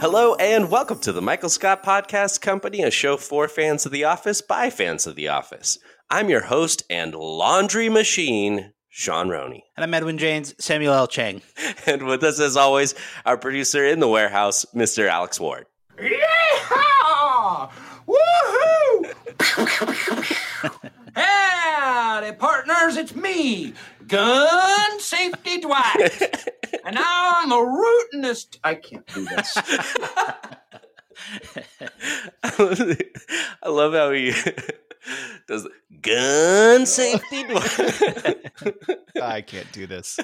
Hello and welcome to the Michael Scott Podcast Company, a show for fans of The Office by fans of The Office. I'm your host and laundry machine, Sean Roney. And I'm Edwin James, Samuel L. Chang. And with us, as always, our producer in the warehouse, Mr. Alex Ward. Yeehaw! Woohoo! Howdy, partners, it's me, Gun Safety Dwight. and now I'm the rootinest. I can't do this. I love how he does gun safety. I can't do this.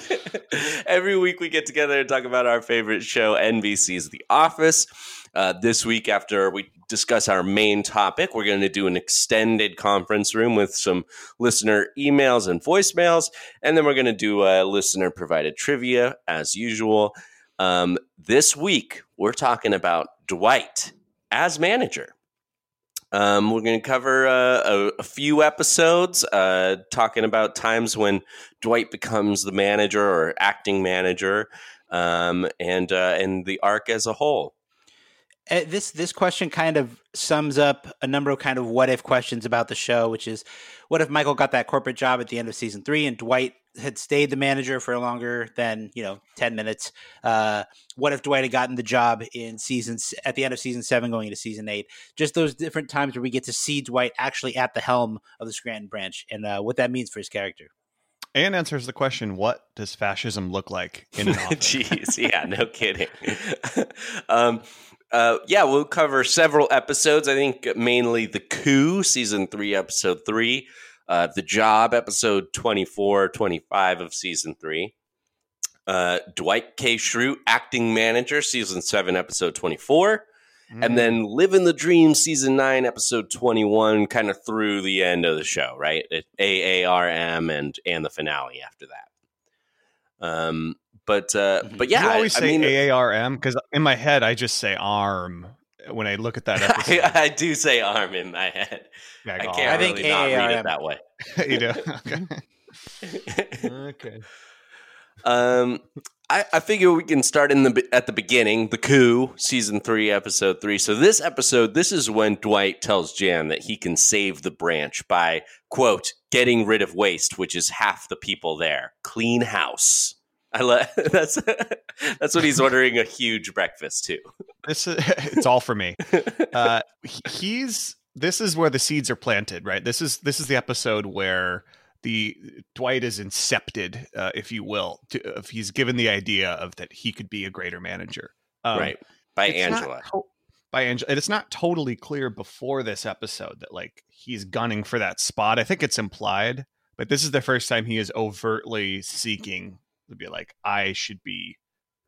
Every week we get together and talk about our favorite show, NBC's The Office. Uh, this week, after we discuss our main topic, we're going to do an extended conference room with some listener emails and voicemails. And then we're going to do a listener provided trivia as usual. Um, this week, we're talking about Dwight as manager. Um, we're going to cover uh, a, a, few episodes uh, talking about times when Dwight becomes the manager or acting manager, um, and uh, and the arc as a whole. Uh, this this question kind of sums up a number of kind of what if questions about the show, which is what if Michael got that corporate job at the end of season three and Dwight had stayed the manager for longer than you know ten minutes? Uh, what if Dwight had gotten the job in seasons at the end of season seven, going into season eight? Just those different times where we get to see Dwight actually at the helm of the Scranton branch and uh, what that means for his character. And answers the question: What does fascism look like in an office? Jeez, yeah, no kidding. um, uh, yeah, we'll cover several episodes. I think mainly the coup, season three, episode three, uh, the job, episode 24, 25 of season three. Uh, Dwight K. Schrute, acting manager, season seven, episode 24. Mm. And then Living the Dream, season nine, episode 21, kind of through the end of the show, right? AARM and, and the finale after that. Um, but uh, but yeah, you always I, say I mean, AARM because in my head I just say arm when I look at that episode. I, I, do say arm in my head. Yeah, I, I can't I really think not read it that way. you know. Okay. okay. Um, I, I figure we can start in the at the beginning, the coup, season three, episode three. So this episode, this is when Dwight tells Jan that he can save the branch by quote getting rid of waste, which is half the people there. Clean house. I love that's that's what he's ordering a huge breakfast too. This is, it's all for me. Uh, he's this is where the seeds are planted, right? This is this is the episode where the Dwight is incepted, uh, if you will, to, if he's given the idea of that he could be a greater manager, um, right. By Angela. to- by Angela, and it's not totally clear before this episode that like he's gunning for that spot. I think it's implied, but this is the first time he is overtly seeking to be like, I should be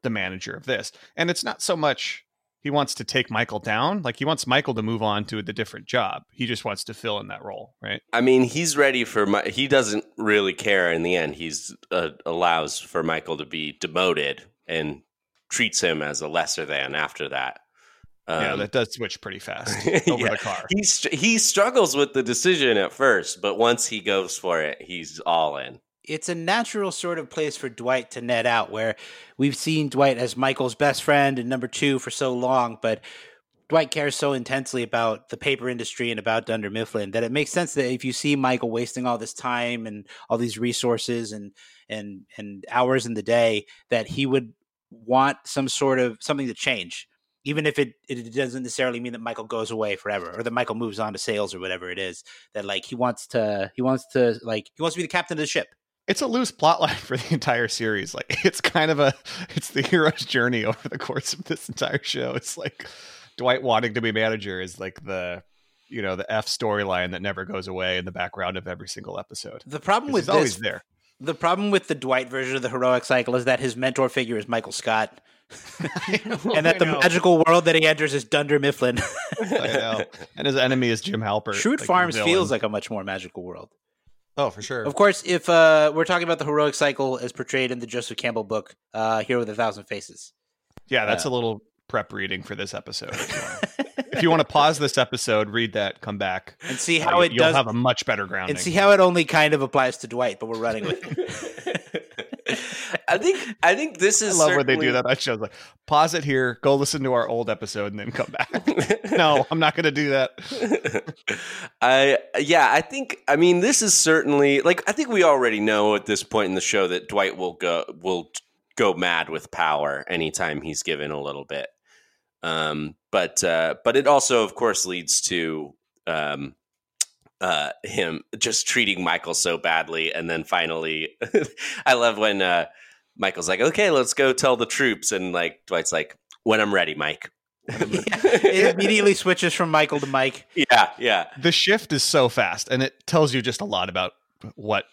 the manager of this, and it's not so much he wants to take Michael down. Like he wants Michael to move on to the different job. He just wants to fill in that role, right? I mean, he's ready for my. He doesn't really care in the end. He's uh, allows for Michael to be demoted and treats him as a lesser than after that. yeah, Um, that does switch pretty fast over yeah. the car. He he struggles with the decision at first, but once he goes for it, he's all in. It's a natural sort of place for Dwight to net out where we've seen Dwight as Michael's best friend and number two for so long, but Dwight cares so intensely about the paper industry and about Dunder Mifflin that it makes sense that if you see Michael wasting all this time and all these resources and and and hours in the day, that he would want some sort of something to change, even if it it doesn't necessarily mean that Michael goes away forever or that Michael moves on to sales or whatever it is. That like he wants to he wants to like he wants to be the captain of the ship. It's a loose plot line for the entire series. Like it's kind of a it's the hero's journey over the course of this entire show. It's like Dwight wanting to be manager is like the you know the F storyline that never goes away in the background of every single episode. The problem with he's always there. the problem with the Dwight version of the heroic cycle is that his mentor figure is Michael Scott. and that the know. magical world that he enters is Dunder Mifflin. I know. And his enemy is Jim Halpert. Schrute like Farms feels like a much more magical world. Oh for sure. Of course, if uh, we're talking about the heroic cycle as portrayed in the Joseph Campbell book, uh, Hero with a Thousand Faces. Yeah, that's a little prep reading for this episode. If you wanna- if you want to pause this episode, read that, come back. And see uh, how it you'll does have a much better grounding. and see how it only kind of applies to Dwight, but we're running with it. I think I think this is. I love when they do that. I shows like pause it here, go listen to our old episode, and then come back. no, I'm not going to do that. I yeah, I think I mean this is certainly like I think we already know at this point in the show that Dwight will go will go mad with power anytime he's given a little bit. Um, but uh, but it also of course leads to um, uh, him just treating Michael so badly, and then finally, I love when uh, Michael's like, "Okay, let's go tell the troops," and like Dwight's like, "When I'm ready, Mike." it immediately switches from Michael to Mike. yeah, yeah. The shift is so fast, and it tells you just a lot about what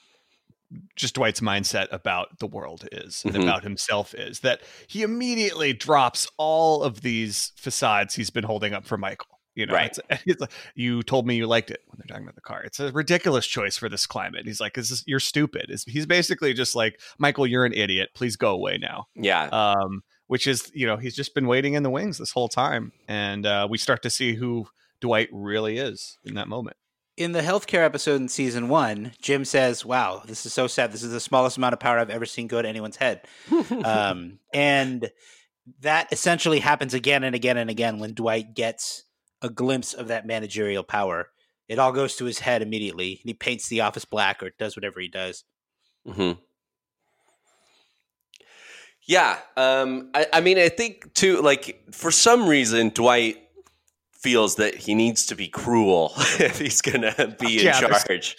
just Dwight's mindset about the world is and Mhm. about himself is that he immediately drops all of these facades he's been holding up for Michael. You know, Right. it's, it's like, you told me you liked it when they're talking about the car. It's a ridiculous choice for this climate. He's like, "Is this, you're stupid." Is he's basically just like, Michael, you're an idiot. Please go away now. Yeah, um, which is you know he's just been waiting in the wings this whole time, and uh, we start to see who Dwight really is in that moment. In the healthcare episode in season one, Jim says, "Wow, this is so sad. This is the smallest amount of power I've ever seen go to anyone's head." um, and that essentially happens again and again and again when Dwight gets a glimpse of that managerial power. It all goes to his head immediately, and he paints the office black or does whatever he does. hmm Yeah, um, I, I mean, I think too. Like for some reason, Dwight feels that he needs to be cruel if he's gonna be in Yeah, there's- charge.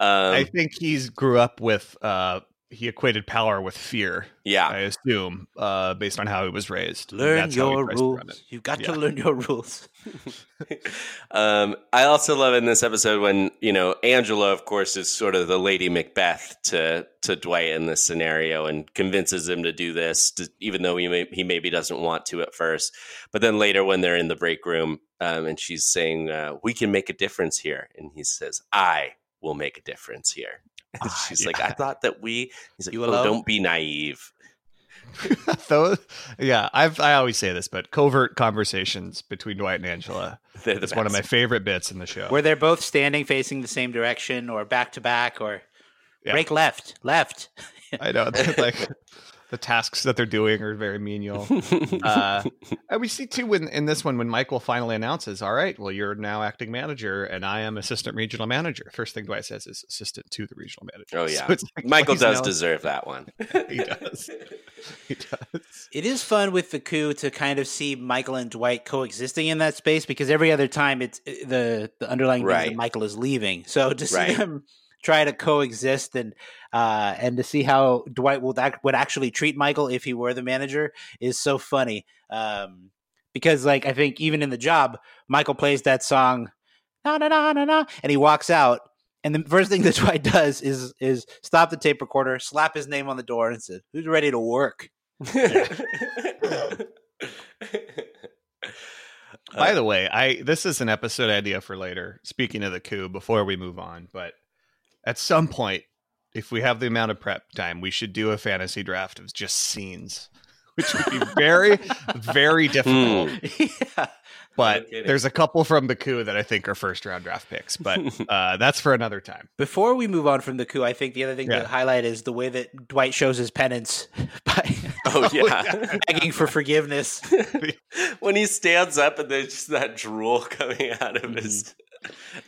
Um, I think he's grew up with uh, he equated power with fear. yeah, I assume uh, based on how he was raised. Learn That's your tries to run rules. You've got Yeah. to learn your rules. um, I also love in this episode when you know Angela, of course, is sort of the Lady Macbeth to to Dwight in this scenario and convinces him to do this, to, even though he may, he maybe doesn't want to at first. But then later, when they're in the break room, um, and she's saying, uh, "We can make a difference here," and he says, "I will make a difference here." And Ah, she's yeah. like, "I thought that we." He's like, You "Oh, alone?" don't be naive." Though, yeah, I've I always say this, but covert conversations between Dwight and Angela They're the is one of my favorite bits in the show. Where they're both standing facing the same direction or back to back or Yeah. break left, left. I know, like the tasks that they're doing are very menial. Uh, and we see too in, in this one when Michael finally announces, "All right, well, you're now acting manager, and I am assistant regional manager." First thing Dwight says is assistant to the regional manager. Oh So yeah, it's like Michael does now- deserve that one. He does. He does. It is fun with the coup to kind of see Michael and Dwight coexisting in that space because every other time it's eh, the the underlying thing Right. that Michael is leaving. So to see Right. them try to coexist and uh, and to see how Dwight would act, would actually treat Michael if he were the manager is so funny. Um, because like I think even in the job, Michael plays that song na na na na na, and he walks out. And the first thing that Dwight does is is stop the tape recorder, slap his name on the door, and said, "Who's ready to work?" By the way, I this is an episode idea for later. Speaking of the coup, before we move on, but at some point, if we have the amount of prep time, we should do a fantasy draft of just scenes, which would be very, very difficult. yeah. But kidding. there's a couple from the coup that I think are first round draft picks, but uh, that's for another time. Before we move on from the coup, I think the other thing Yeah. to highlight is the way that Dwight shows his penance by oh yeah. begging for forgiveness. when he stands up and there's just that drool coming out of his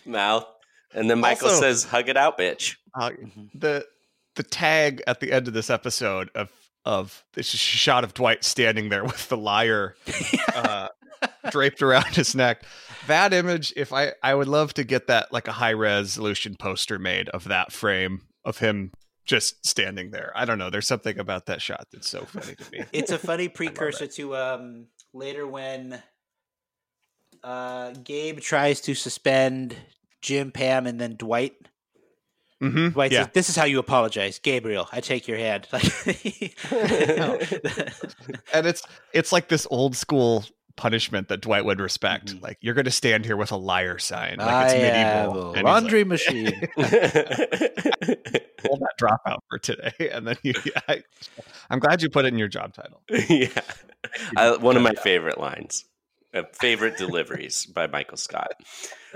mouth, and then Michael Also- says, "Hug it out, bitch." Uh, Mhm. the the tag at the end of this episode of of this shot of Dwight standing there with the lyre uh, draped around his neck. That image, if I I would love to get that like a high resolution poster made of that frame of him just standing there. I don't know. There's something about that shot that's so funny to me. It's a funny precursor to um later when uh Gabe tries to suspend Jim, Pam, and then Dwight. Mm-hmm. Dwight Yeah. says, "This is how you apologize, Gabriel. I take your hand." and it's it's like this old school punishment that Dwight would respect. Mhm. Like you're going to stand here with a liar sign, like I it's have medieval. a And laundry like, machine. Pull that dropout for today, and then you. I, I'm glad you put it in your job title. yeah, I, one of my favorite lines, favorite deliveries by Michael Scott.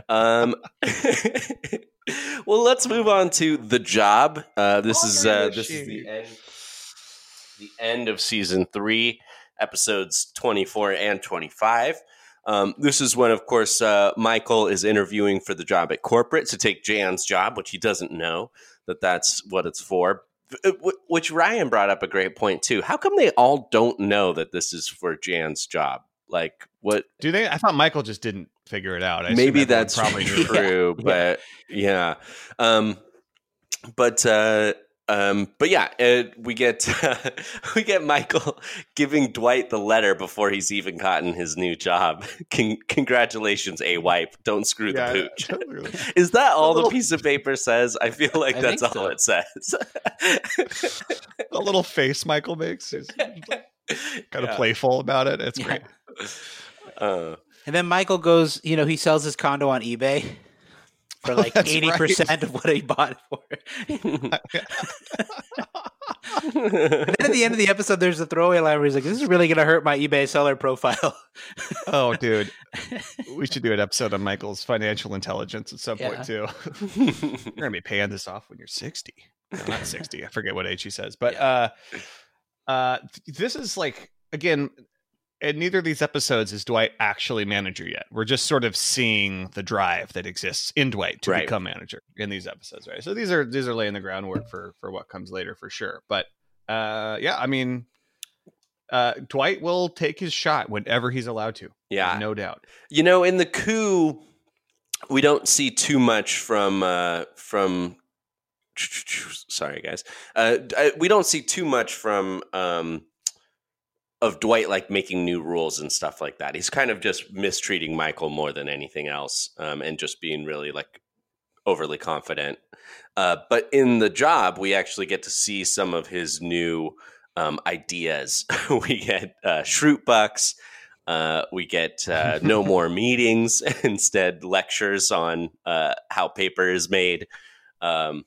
Um, well, let's move on to the job. Uh, this is uh, this is the end, the end of season three, episodes twenty four and twenty five. Um, this is when, of course, uh, Michael is interviewing for the job at corporate to take Jan's job, which he doesn't know that that's what it's for. Uh, Which Ryan brought up a great point too. How come they all don't know that this is for Jan's job? Like, what? Do they? I thought Michael just didn't figure it out. I Maybe that's probably knew. true, but yeah. Um, but uh, um, but yeah, uh, we get we get Michael giving Dwight the letter before he's even gotten his new job. Con- congratulations, a wipe. Don't screw Yeah, the pooch. totally. Is that all little- the piece of paper says? I feel like I that's all so. it says. the little face Michael makes is kind of Yeah. playful about it. It's Yeah. great. Uh, and then Michael goes, you know, he sells his condo on eBay for like eighty percent of what he bought it for. And then at the end of the episode, there's a throwaway line where he's like, "This is really going to hurt my eBay seller profile." Oh, dude, we should do an episode on Michael's financial intelligence at some Yeah. point too. You're gonna be paying this off when you're 60. No, not 60. I forget what age he says, but uh, uh, this is like again. In neither of these episodes is Dwight actually manager yet. We're just sort of seeing the drive that exists in Dwight to Right. become manager in these episodes, right? So these are these are laying the groundwork for for what comes later for sure. But uh, yeah, I mean, uh, Dwight will take his shot whenever he's allowed to. yeah, no doubt. You know, in the coup, we don't see too much from uh, from. Sorry, guys. Uh, we don't see too much from um, of Dwight like making new rules and stuff like that. He's kind of just mistreating Michael more than anything else, um, and just being really like overly confident. Uh, but in the job, we actually get to see some of his new um, ideas. we get uh, Schrute Bucks. Uh, we get uh, no more meetings, instead lectures on uh, how paper is made, um,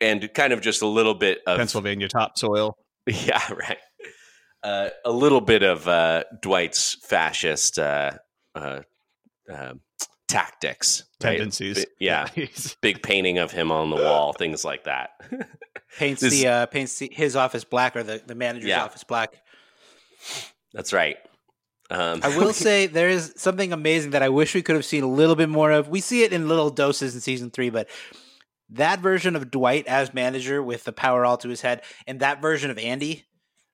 and kind of just a little bit of Pennsylvania topsoil. yeah, right. Uh, a little bit of uh, Dwight's fascist uh, uh, uh, tactics, right? tendencies. Yeah, big painting of him on the wall, things like that. paints This- the uh, paints the, his office black or the the manager's Yeah. office black. That's right. Um, I will say there is something amazing that I wish we could have seen a little bit more of. We see it in little doses in season three, but that version of Dwight as manager with the power all to his head, and that version of Andy as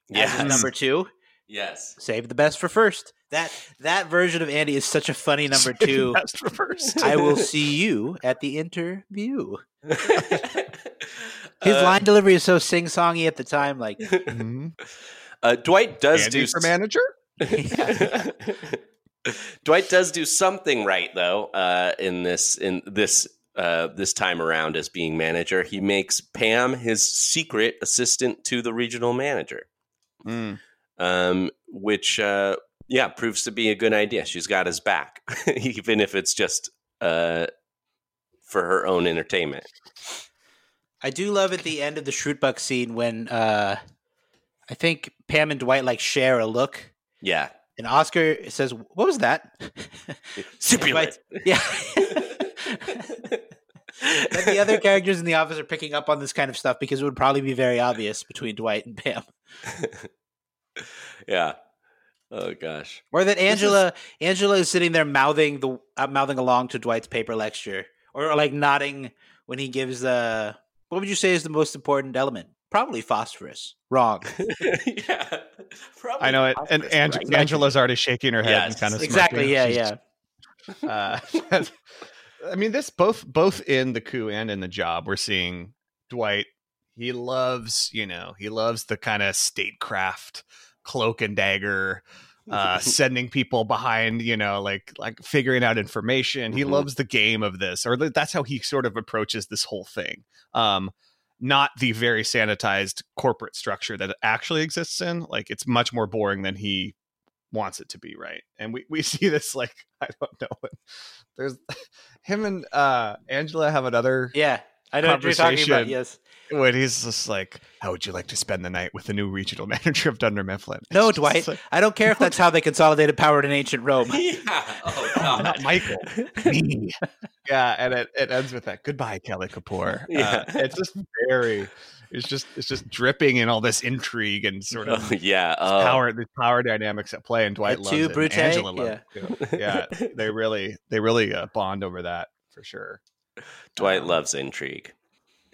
yes. his number two, yes. save the best for first. That that version of Andy is such a funny number two. That's reversed. I will see you at the interview. His Uh, line delivery is so sing songy at the time. Like, Mhm. uh, Dwight does Andy do for manager. Dwight does do something right though uh, in this in this uh, this time around as being manager. He makes Pam his secret assistant to the regional manager, Mm. um, which uh, yeah proves to be a good idea. She's got his back, even if it's just uh, for her own entertainment. I do love at the end of the Schrute Buck scene when uh, I think Pam and Dwight like share a look, Yeah, and Oscar says, "What was that?" Stipulate. Dwight- yeah. And the other characters in the office are picking up on this kind of stuff because it would probably be very obvious between Dwight and Pam, yeah. Oh gosh. or that Angela Angela is sitting there mouthing the uh, mouthing along to Dwight's paper lecture, or, like nodding when he gives the. What would you say is the most important element Probably phosphorus. Wrong. yeah, probably I know it. And Ange- right? Angela's already shaking her head Yes, and kind of exactly. Yeah, yeah. Uh, I mean, this both both in the coup and in the job, we're seeing Dwight. He loves, you know, he loves the kind of statecraft, cloak and dagger, uh, sending people behind, you know, like like figuring out information. He Mhm. loves the game of this, or that's how he sort of approaches this whole thing. Um, not the very sanitized corporate structure that it actually exists in. Like it's much more boring than he wants it to be, right? And we, we see this like I don't know. There's him and uh Angela have another Yeah. I know what you're talking about. Yes. when he's just like, How would you like to spend the night with the new regional manager of Dunder Mifflin? It's No, Dwight. like, I don't care if that's how they consolidated power in ancient Rome. yeah. Oh "Oh, god. not Michael. Me. yeah, and it, it ends with that goodbye, Kelly Kapoor. Yeah. Uh, it's just very it's just it's just dripping in all this intrigue and sort of Oh, yeah. Oh. power the power dynamics at play and Dwight loves it. and Brute? Angela loves Yeah. it yeah they really they really uh, bond over that for sure Dwight Um, loves intrigue.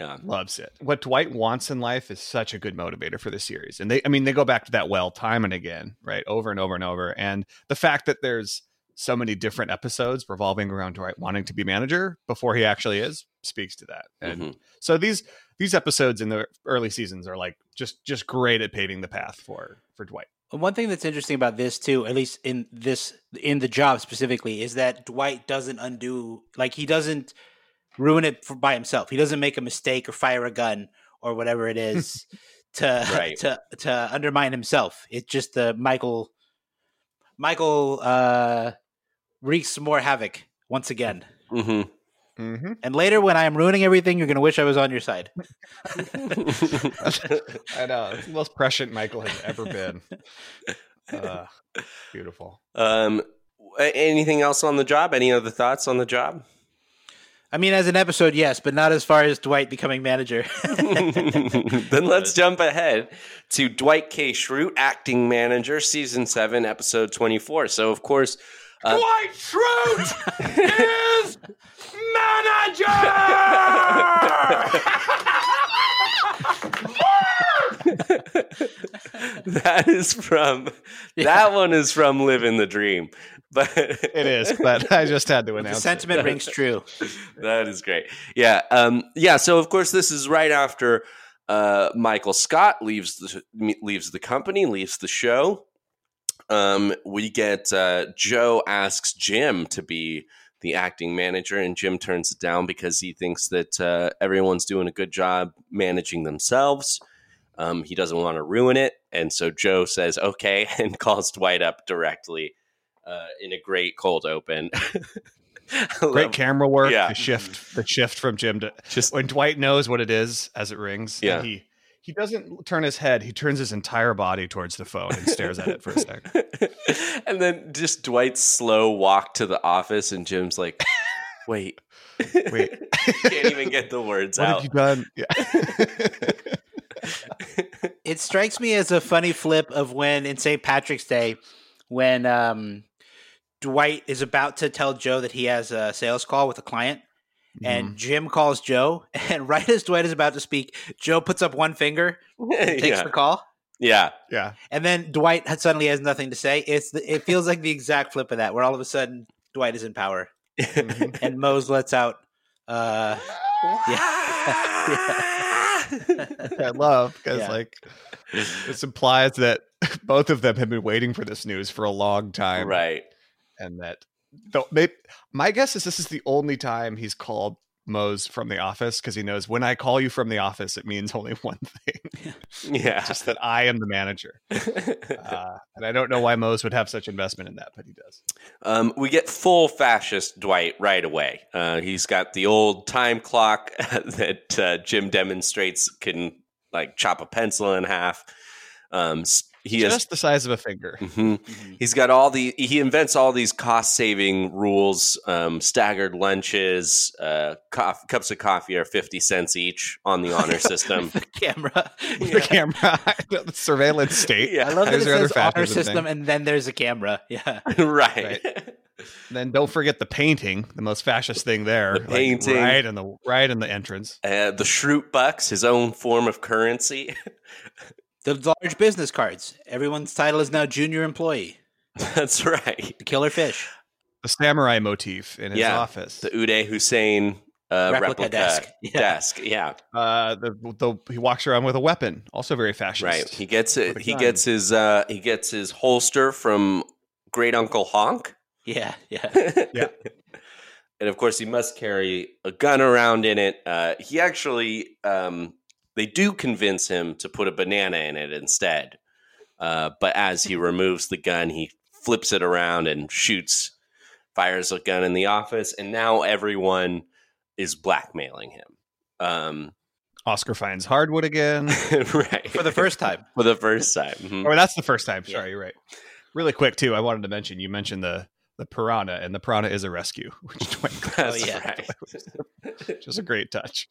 Yeah. loves it what dwight wants in life is such a good motivator for the series and they i mean they go back to that well time and again right over and over and over and the fact that there's so many different episodes revolving around dwight wanting to be manager before he actually is speaks to that and Mhm. so these these episodes in the early seasons are like just just great at paving the path for for dwight One thing that's interesting about this too, at least in this in the job specifically, is that Dwight doesn't undo like he doesn't ruin it for, by himself. He doesn't make a mistake or fire a gun or whatever it is to Right. to to undermine himself. It's just the Michael Michael uh wreaks more havoc once again. hmm mm-hmm. And later when I am ruining everything, you're gonna wish I was on your side. I know. It's the most prescient Michael has ever been. Uh, beautiful. um, anything else on the job? Any other thoughts on the job? I mean, as an episode, yes, but not as far as Dwight becoming manager. then let's jump ahead to Dwight K. Schrute, acting manager, season seven, episode twenty-four. So, of course, uh, Dwight Schrute is manager. that is from that one is from Living the Dream, but It is, but I just had to the announce. it. sentiment rings true. that is great. Yeah, um, yeah. So of course, this is right after uh, Michael Scott leaves the leaves the company, leaves the show. Um, we get uh, Joe asks Jim to be the acting manager, and Jim turns it down because he thinks that uh, everyone's doing a good job managing themselves. Um, he doesn't want to ruin it, and so Joe says okay and calls Dwight up directly uh, in a great cold open. Great camera work. Yeah. The shift, the shift from Jim to Just when Dwight knows what it is as it rings. and Yeah. he he doesn't turn his head. He turns his entire body towards the phone and stares at it for a sec. and then just Dwight's slow walk to the office, and Jim's like, "Wait, Wait, can't even get the words what out." have you done? Yeah. It strikes me as a funny flip of when in St. Patrick's Day, when um, Dwight is about to tell Joe that he has a sales call with a client, Mm-hmm. and Jim calls Joe, and right as Dwight is about to speak, Joe puts up one finger, takes yeah. the call, yeah, yeah. and then Dwight suddenly has nothing to say. It's the, it feels like the exact flip of that, where all of a sudden Dwight is in power, and Mose lets out. Uh, I love because Yeah. like this implies that both of them have been waiting for this news for a long time, right. and that they, my guess is this is the only time he's called Mose from the office because he knows when I call you from the office, it means only one thing, Yeah, just that I am the manager. Uh, and I don't know why Mose would have such investment in that, but he does. um, we get full fascist Dwight right away. Uh, he's got the old time clock that uh, Jim demonstrates can like chop a pencil in half. Um, he has just the size of a finger. Mhm. He's got all the he invents all these cost saving rules. Um, staggered lunches, uh, coff- cups of coffee are fifty cents each on the honor system. the camera. The camera, the surveillance state. Yeah. I love that There's it other says honor system, thing. and then there's a camera. Yeah. right. Then don't forget the painting, the most fascist thing there. The painting. right in the right in the entrance. Uh, the Schrute Bucks, his own form of currency. The large business cards. Everyone's title is now junior employee. That's right. The killer fish. The samurai motif in his Yeah, office. The Uday Hussein uh, Replica replica, desk. Yeah. desk. Yeah, uh, the, the he walks around with a weapon, also very fascist. right. He gets it. He gun. gets his. Uh, he gets his holster from Great Uncle Honk. Yeah, yeah. Yeah. and of course, he must carry a gun around in it. Uh, he actually, um, they do convince him to put a banana in it instead. Uh, but as he removes the gun, he flips it around and shoots, fires a gun in the office, and now everyone is blackmailing him. Um, Oscar finds hardwood again. right For the first time. for the first time. Mhm. or that's the first time. Yeah. Sorry, you're right. Really quick too, I wanted to mention you mentioned the the piranha, and the piranha is a rescue, which Dwight That's Oh, yeah. right. which is a great touch.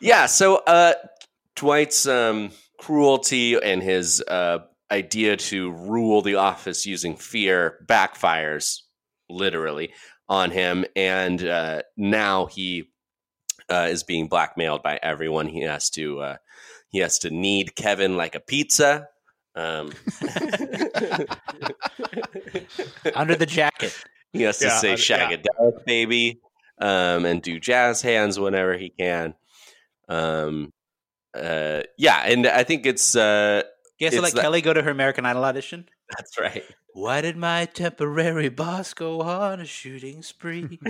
yeah so uh dwight's um cruelty and his uh idea to rule the office using fear backfires literally on him and uh now he uh, is being blackmailed by everyone he has to uh he has to knead kevin like a pizza um Under the jacket. he has to Yeah, say uh, yeah. shagadelic baby um, and do jazz hands whenever he can. Um, uh, yeah, and I think it's uh, You guys It's let the- Kelly go to her American Idol audition? that's right. Why did my temporary boss go on a shooting spree?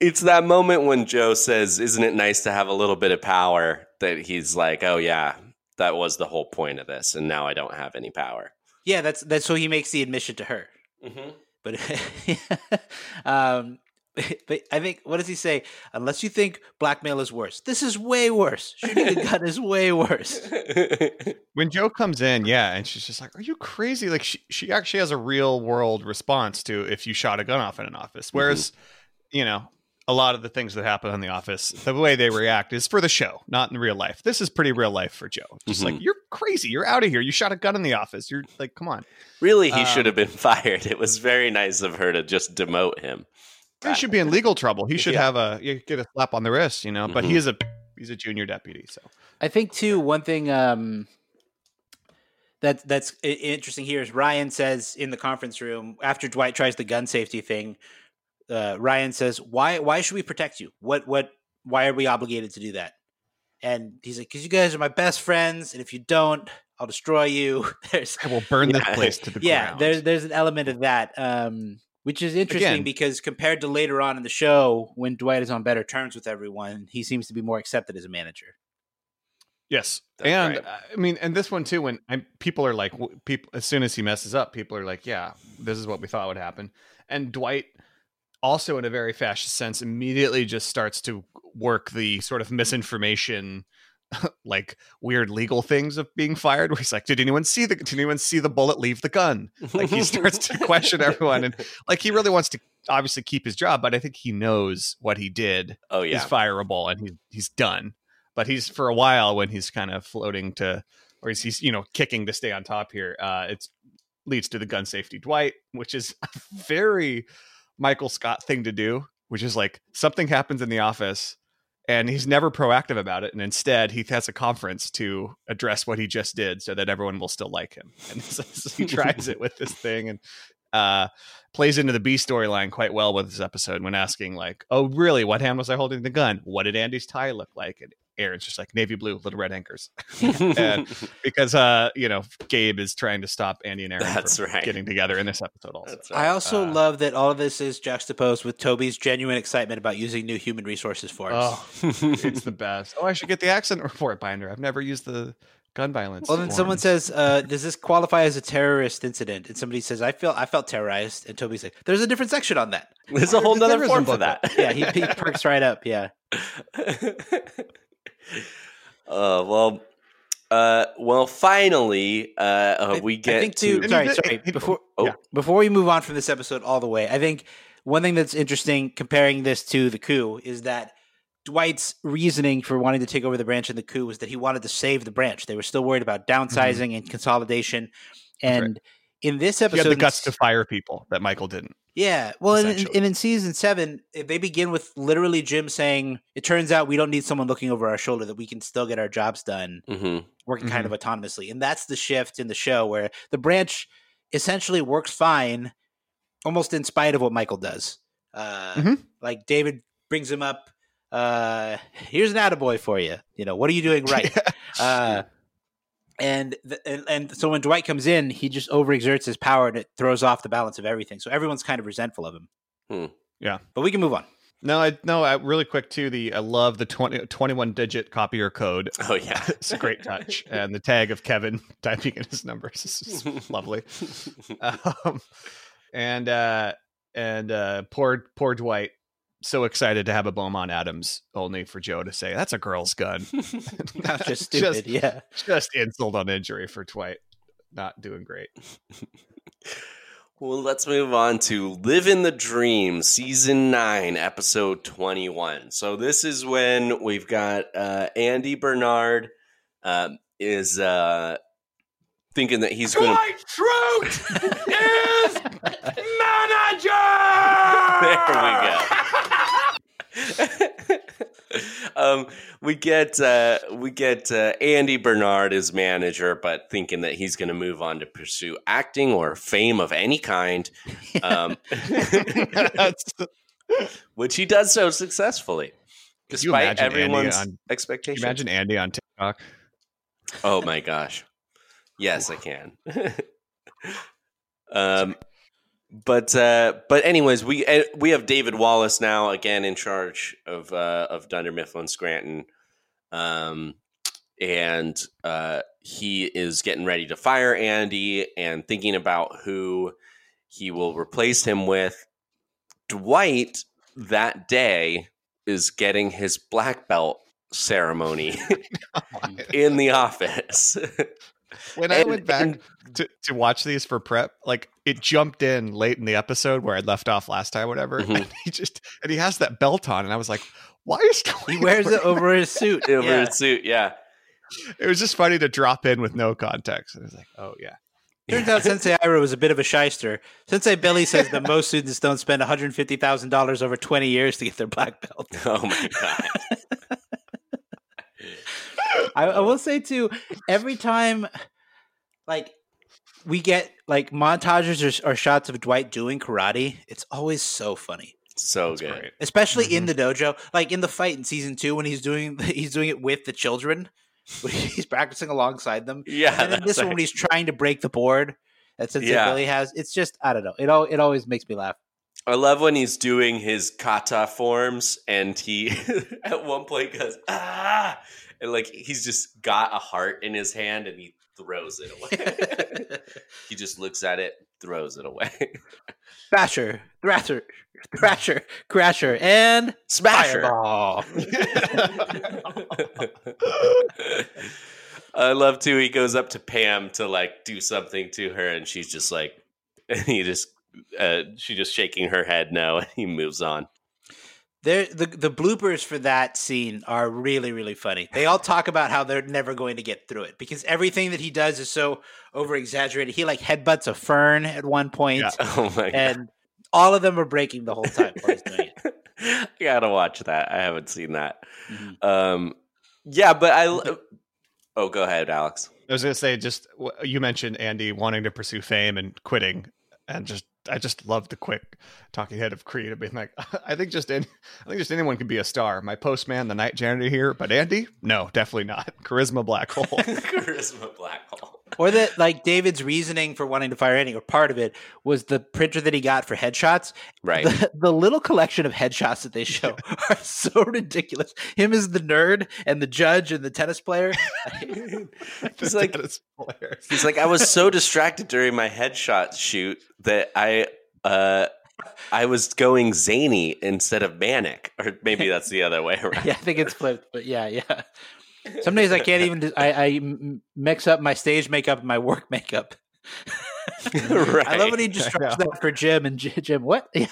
it's that moment when Joe says, "Isn't it nice to have a little bit of power?" That he's like, "Oh yeah, that was the whole point of this, and now I don't have any power." Yeah, that's that's so he makes the admission to her. Mm-hmm. But um but I think what does he say? Unless you think blackmail is worse. This is way worse. Shooting a gun is way worse. When Joe comes in, yeah, and she's just like, "Are you crazy?" Like she she actually has a real world response to if you shot a gun off in an office, whereas you know. A lot of the things that happen in the office, the way they react is for the show, not in real life. This is pretty real life for Joe. Just like, you're crazy. You're out of here. You shot a gun in the office. You're like, come on. really, he Um, should have been fired. It was very nice of her to just demote him. He should be in legal trouble. He should Yeah. have a you get a slap on the wrist, you know. But Mhm. he is a he's a junior deputy, so I think too. One thing um, that that's interesting here is Ryan says in the conference room after Dwight tries the gun safety thing. Uh, Ryan says, "Why? Why should we protect you? What? What? Why are we obligated to do that?" And he's like, "Because you guys are my best friends, and if you don't, I'll destroy you." There's I will burn Yeah. this place to the yeah, ground. there's there's an element of that, um, which is interesting Again- because compared to later on in the show, when Dwight is on better terms with everyone, he seems to be more accepted as a manager. Yes, That's and right. I mean, and this one too. When i people are like, people as soon as he messes up, people are like, "Yeah, this is what we thought would happen." And Dwight, also in a very fascist sense, immediately just starts to work the sort of misinformation, like weird legal things of being fired. Where he's like, "Did anyone see the? Did anyone see the bullet leave the gun?" Like he starts to question everyone, and like he really wants to obviously keep his job, but I think he knows what he did oh is yeah, fireable and he's he's done. But he's for a while when he's kind of floating to, or he's, he's you know kicking to stay on top here. Uh, it leads to the gun safety Dwight, which is a very Michael Scott thing to do, which is like something happens in the office and he's never proactive about it, and instead he has a conference to address what he just did so that everyone will still like him. And so he tries it with this thing and uh plays into the B storyline quite well with this episode when asking like, "Oh, really? What hand was I holding the gun? What did Andy's tie look like?" And Aaron's just like navy blue, little red anchors, and because uh, you know, Gabe is trying to stop Andy and Aaron That's from right. getting together in this episode. Also, right. I also Uh, love that all of this is juxtaposed with Toby's genuine excitement about using new human resources force. oh, it's the best. Oh, I should get the accident report binder. I've never used the gun violence. well, then someone says, uh, "Does this qualify as a terrorist incident?" And somebody says, "I feel I felt terrorized." And Toby's like, "There's a different section on that." There's a whole There's a nother form for that. Yeah, he, he perks right up. Yeah, uh, well, uh, well, finally, uh, uh, I- we I get think to. too. Sorry, He- sorry. he- Before Oh. yeah. before we move on from this episode all the way, I think one thing that's interesting comparing this to the coup is that Dwight's reasoning for wanting to take over the branch in the coup was that he wanted to save the branch. They were still worried about downsizing and consolidation, That's right. And in this He episode, had the guts to fire people that Michael didn't. Yeah, well, and, and, in season seven, eh, they begin with literally Jim saying, "It turns out we don't need someone looking over our shoulder; that we can still get our jobs done, hmm working kind of autonomously." And that's the shift in the show where the branch essentially works fine, almost in spite of what Michael does. Uh, Mhm. Like David brings him up. Uh, here's an attaboy for you. You know, what are you doing right? uh, and, the, and and so when Dwight comes in, he just overexerts his power and it throws off the balance of everything. So everyone's kind of resentful of him. Hmm. Yeah. but we can move on. No, I no, I, really quick too. The I love the 20, 21 digit copier code. Oh yeah. It's a great touch, and the tag of Kevin typing in his numbers is lovely. Um, and uh, and uh, poor poor Dwight, so excited to have a Beaumont Adams, only for Joe to say that's a girl's gun. That's just stupid. yeah. just insult on injury for Dwight. Not doing great. Well, let's move on to Living the Dream, season nine, episode 21. So, this is when we've got uh, Andy Bernard um, is uh, thinking that he's going to. Dwight Schrute is manager. There we go. um, we get uh, we get uh, Andy Bernard as manager, but thinking that he's going to move on to pursue acting or fame of any kind, um, which he does so successfully, despite everyone's on- expectations. you imagine Andy on TikTok. Oh my gosh. Yes, I can. um but uh but anyways, we uh, we have David Wallace now again in charge of uh of Dunder Mifflin Scranton. Um and uh he is getting ready to fire Andy and thinking about who he will replace him with. Dwight that day is getting his black belt ceremony in the office. When I went back and- to, to watch these for prep, like it jumped in late in the episode where I left off last time, whatever. Mhm. And he just and he has that belt on, and I was like, "Why is He Dwight wears it over his suit. over yeah. his suit, yeah. It was just funny to drop in with no context. I was like, "Oh yeah, Turns out Sensei Ira was a bit of a shyster. Sensei Billy says that most students don't spend $150,000 over 20 years to get their black belt. Oh my god. I, I will say too, every time, like, we get like montages or, or shots of Dwight doing karate, it's always so funny. So that's good. great." especially in the dojo like in the fight in season two when he's doing he's doing it with the children he's practicing alongside them Yeah. and then that's this one when he's trying to break the board that Sensei Yeah. Billy has it's just i don't know it all it always makes me laugh I love when he's doing his kata forms and he at one point goes, ah and like he's just got a heart in his hand and he throws it away. he just looks at it, throws it away. thrasher thrasher thrasher crasher and Smasher. I love too. He goes up to Pam to like do something to her, and she's just like, and he just, uh, she just shaking her head no, and he moves on. There, the the bloopers for that scene are really really funny. They all talk about how they're never going to get through it because everything that he does is so over exaggerated. He like headbutts a fern at one point, Yeah. Oh my god! and all of them are breaking the whole time while he's doing it. I gotta watch that. I haven't seen that. Mhm. Um, yeah, but I. Oh, go ahead, Alex. I was gonna say, just you mentioned Andy wanting to pursue fame and quitting, and just I just love the quick talking head of Creed being like, I think just any, I think just anyone can be a star. My postman, the night janitor here, but Andy, no, definitely not. Charisma black hole. Charisma black hole. Or that like David's reasoning for wanting to fire Andy, or part of it was the printer that he got for headshots. Right. The, the little collection of headshots that they show are so ridiculous. Him as the nerd and the judge and the tennis player. He's like- That is hilarious. He's like, I was so distracted during my headshot shoot that I uh I was going zany instead of manic, or maybe that's the other way around. yeah, I think it's flipped, but yeah, yeah. Some days I can't even. do- I, I mix up my stage makeup and my work makeup. I love when he just drops that for Jim and Jim. What? Yeah,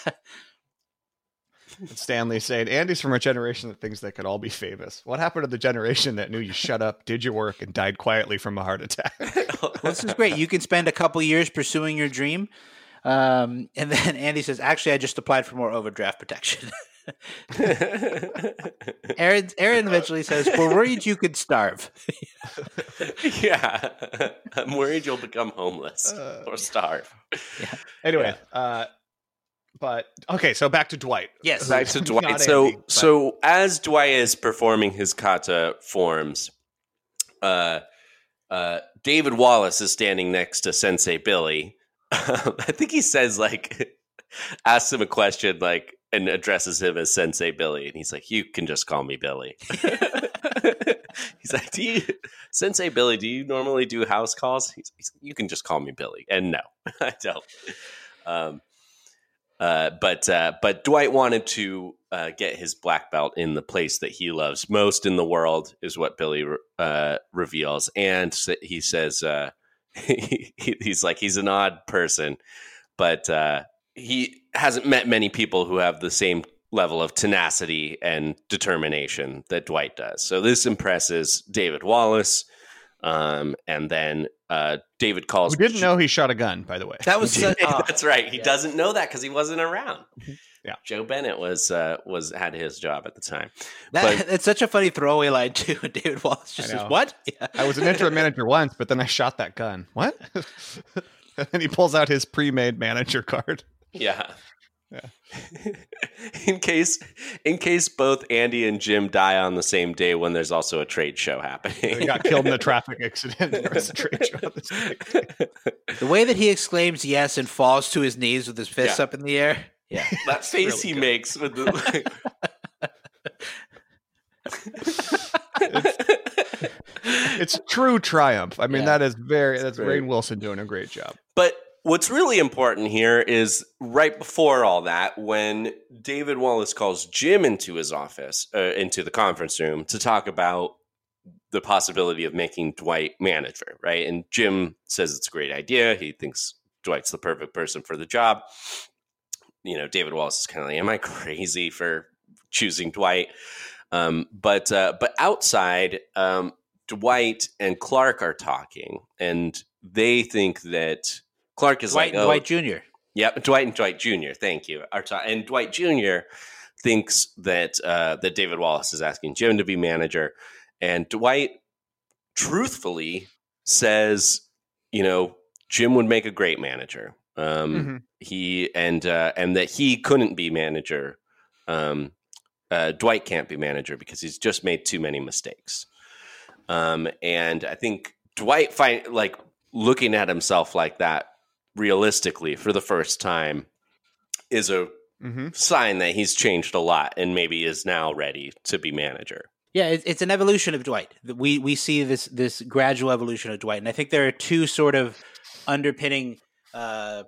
Stanley saying Andy's from a generation that thinks they could all be famous. What happened to the generation that knew you shut up, did your work, and died quietly from a heart attack? Well, this is great. You can spend a couple years pursuing your dream. Um, and then Andy says, actually, I just applied for more overdraft protection. Aaron, Aaron eventually says, we're worried you could starve. yeah, I'm worried you'll become homeless Uh, or starve. Yeah. anyway, uh, but okay, so back to Dwight. Yes. Back to Dwight. Not so, Andy, but- so as Dwight is performing his kata forms, uh, uh, David Wallace is standing next to Sensei Billy. I think he says like, asks him a question like, and addresses him as Sensei Billy, and he's like, "You can just call me Billy." he's like, "Do you, Sensei Billy? Do you normally do house calls?" He's, he's you can just call me Billy, and no, I don't. Um, uh, but uh, but Dwight wanted to uh, get his black belt in the place that he loves most in the world, is what Billy uh, reveals, and he says uh, he, he's like he's an odd person, but uh, he hasn't met many people who have the same level of tenacity and determination that Dwight does. So this impresses David Wallace, um, and then uh, David calls. Who didn't know he shot a gun, by the way. That was such, oh, That's right. He yeah. doesn't know that because he wasn't around. Yeah. Jo Bennett was uh, was had his job at the time. that, but- it's such a funny throwaway line too. David Wallace just says, "What?" Yeah. I was an interim manager once, but then I shot that gun. What? and he pulls out his pre-made manager card. Yeah. Yeah. in case in case both Andy and Jim die on the same day when there's also a trade show He happening. got killed in a traffic accident. There was a trade show on this. The way that he exclaims yes and falls to his knees with his fists Yeah. up in the air. Yeah. that face really he good. makes with the like... It's true triumph. I mean, Yeah. that is very. That's great. Rainn Wilson doing a great job. But what's really important here is right before all that, when David Wallace calls Jim into his office, uh, into the conference room to talk about the possibility of making Dwight manager, right? And Jim says it's a great idea. He thinks Dwight's the perfect person for the job. You know, David Wallace is kind of like, "Am I crazy for choosing Dwight?" Um, but uh, but outside, um, Dwight and Clark are talking, and they think that Clark is Dwight like, and "Oh, Dwight Jr. Yep, Dwight and Dwight Jr. Thank you. And Dwight Jr. thinks that uh, that David Wallace is asking Jim to be manager, and Dwight truthfully says, you know, Jim would make a great manager. Um, Mhm. He and uh, and that he couldn't be manager. Um, uh, Dwight can't be manager because he's just made too many mistakes. Um, and I think Dwight find like looking at himself like that realistically for the first time is a hmm sign that he's changed a lot and maybe is now ready to be manager. Yeah, it's, it's an evolution of Dwight. We we see this this gradual evolution of Dwight, and I think there are two sort of underpinning, uh,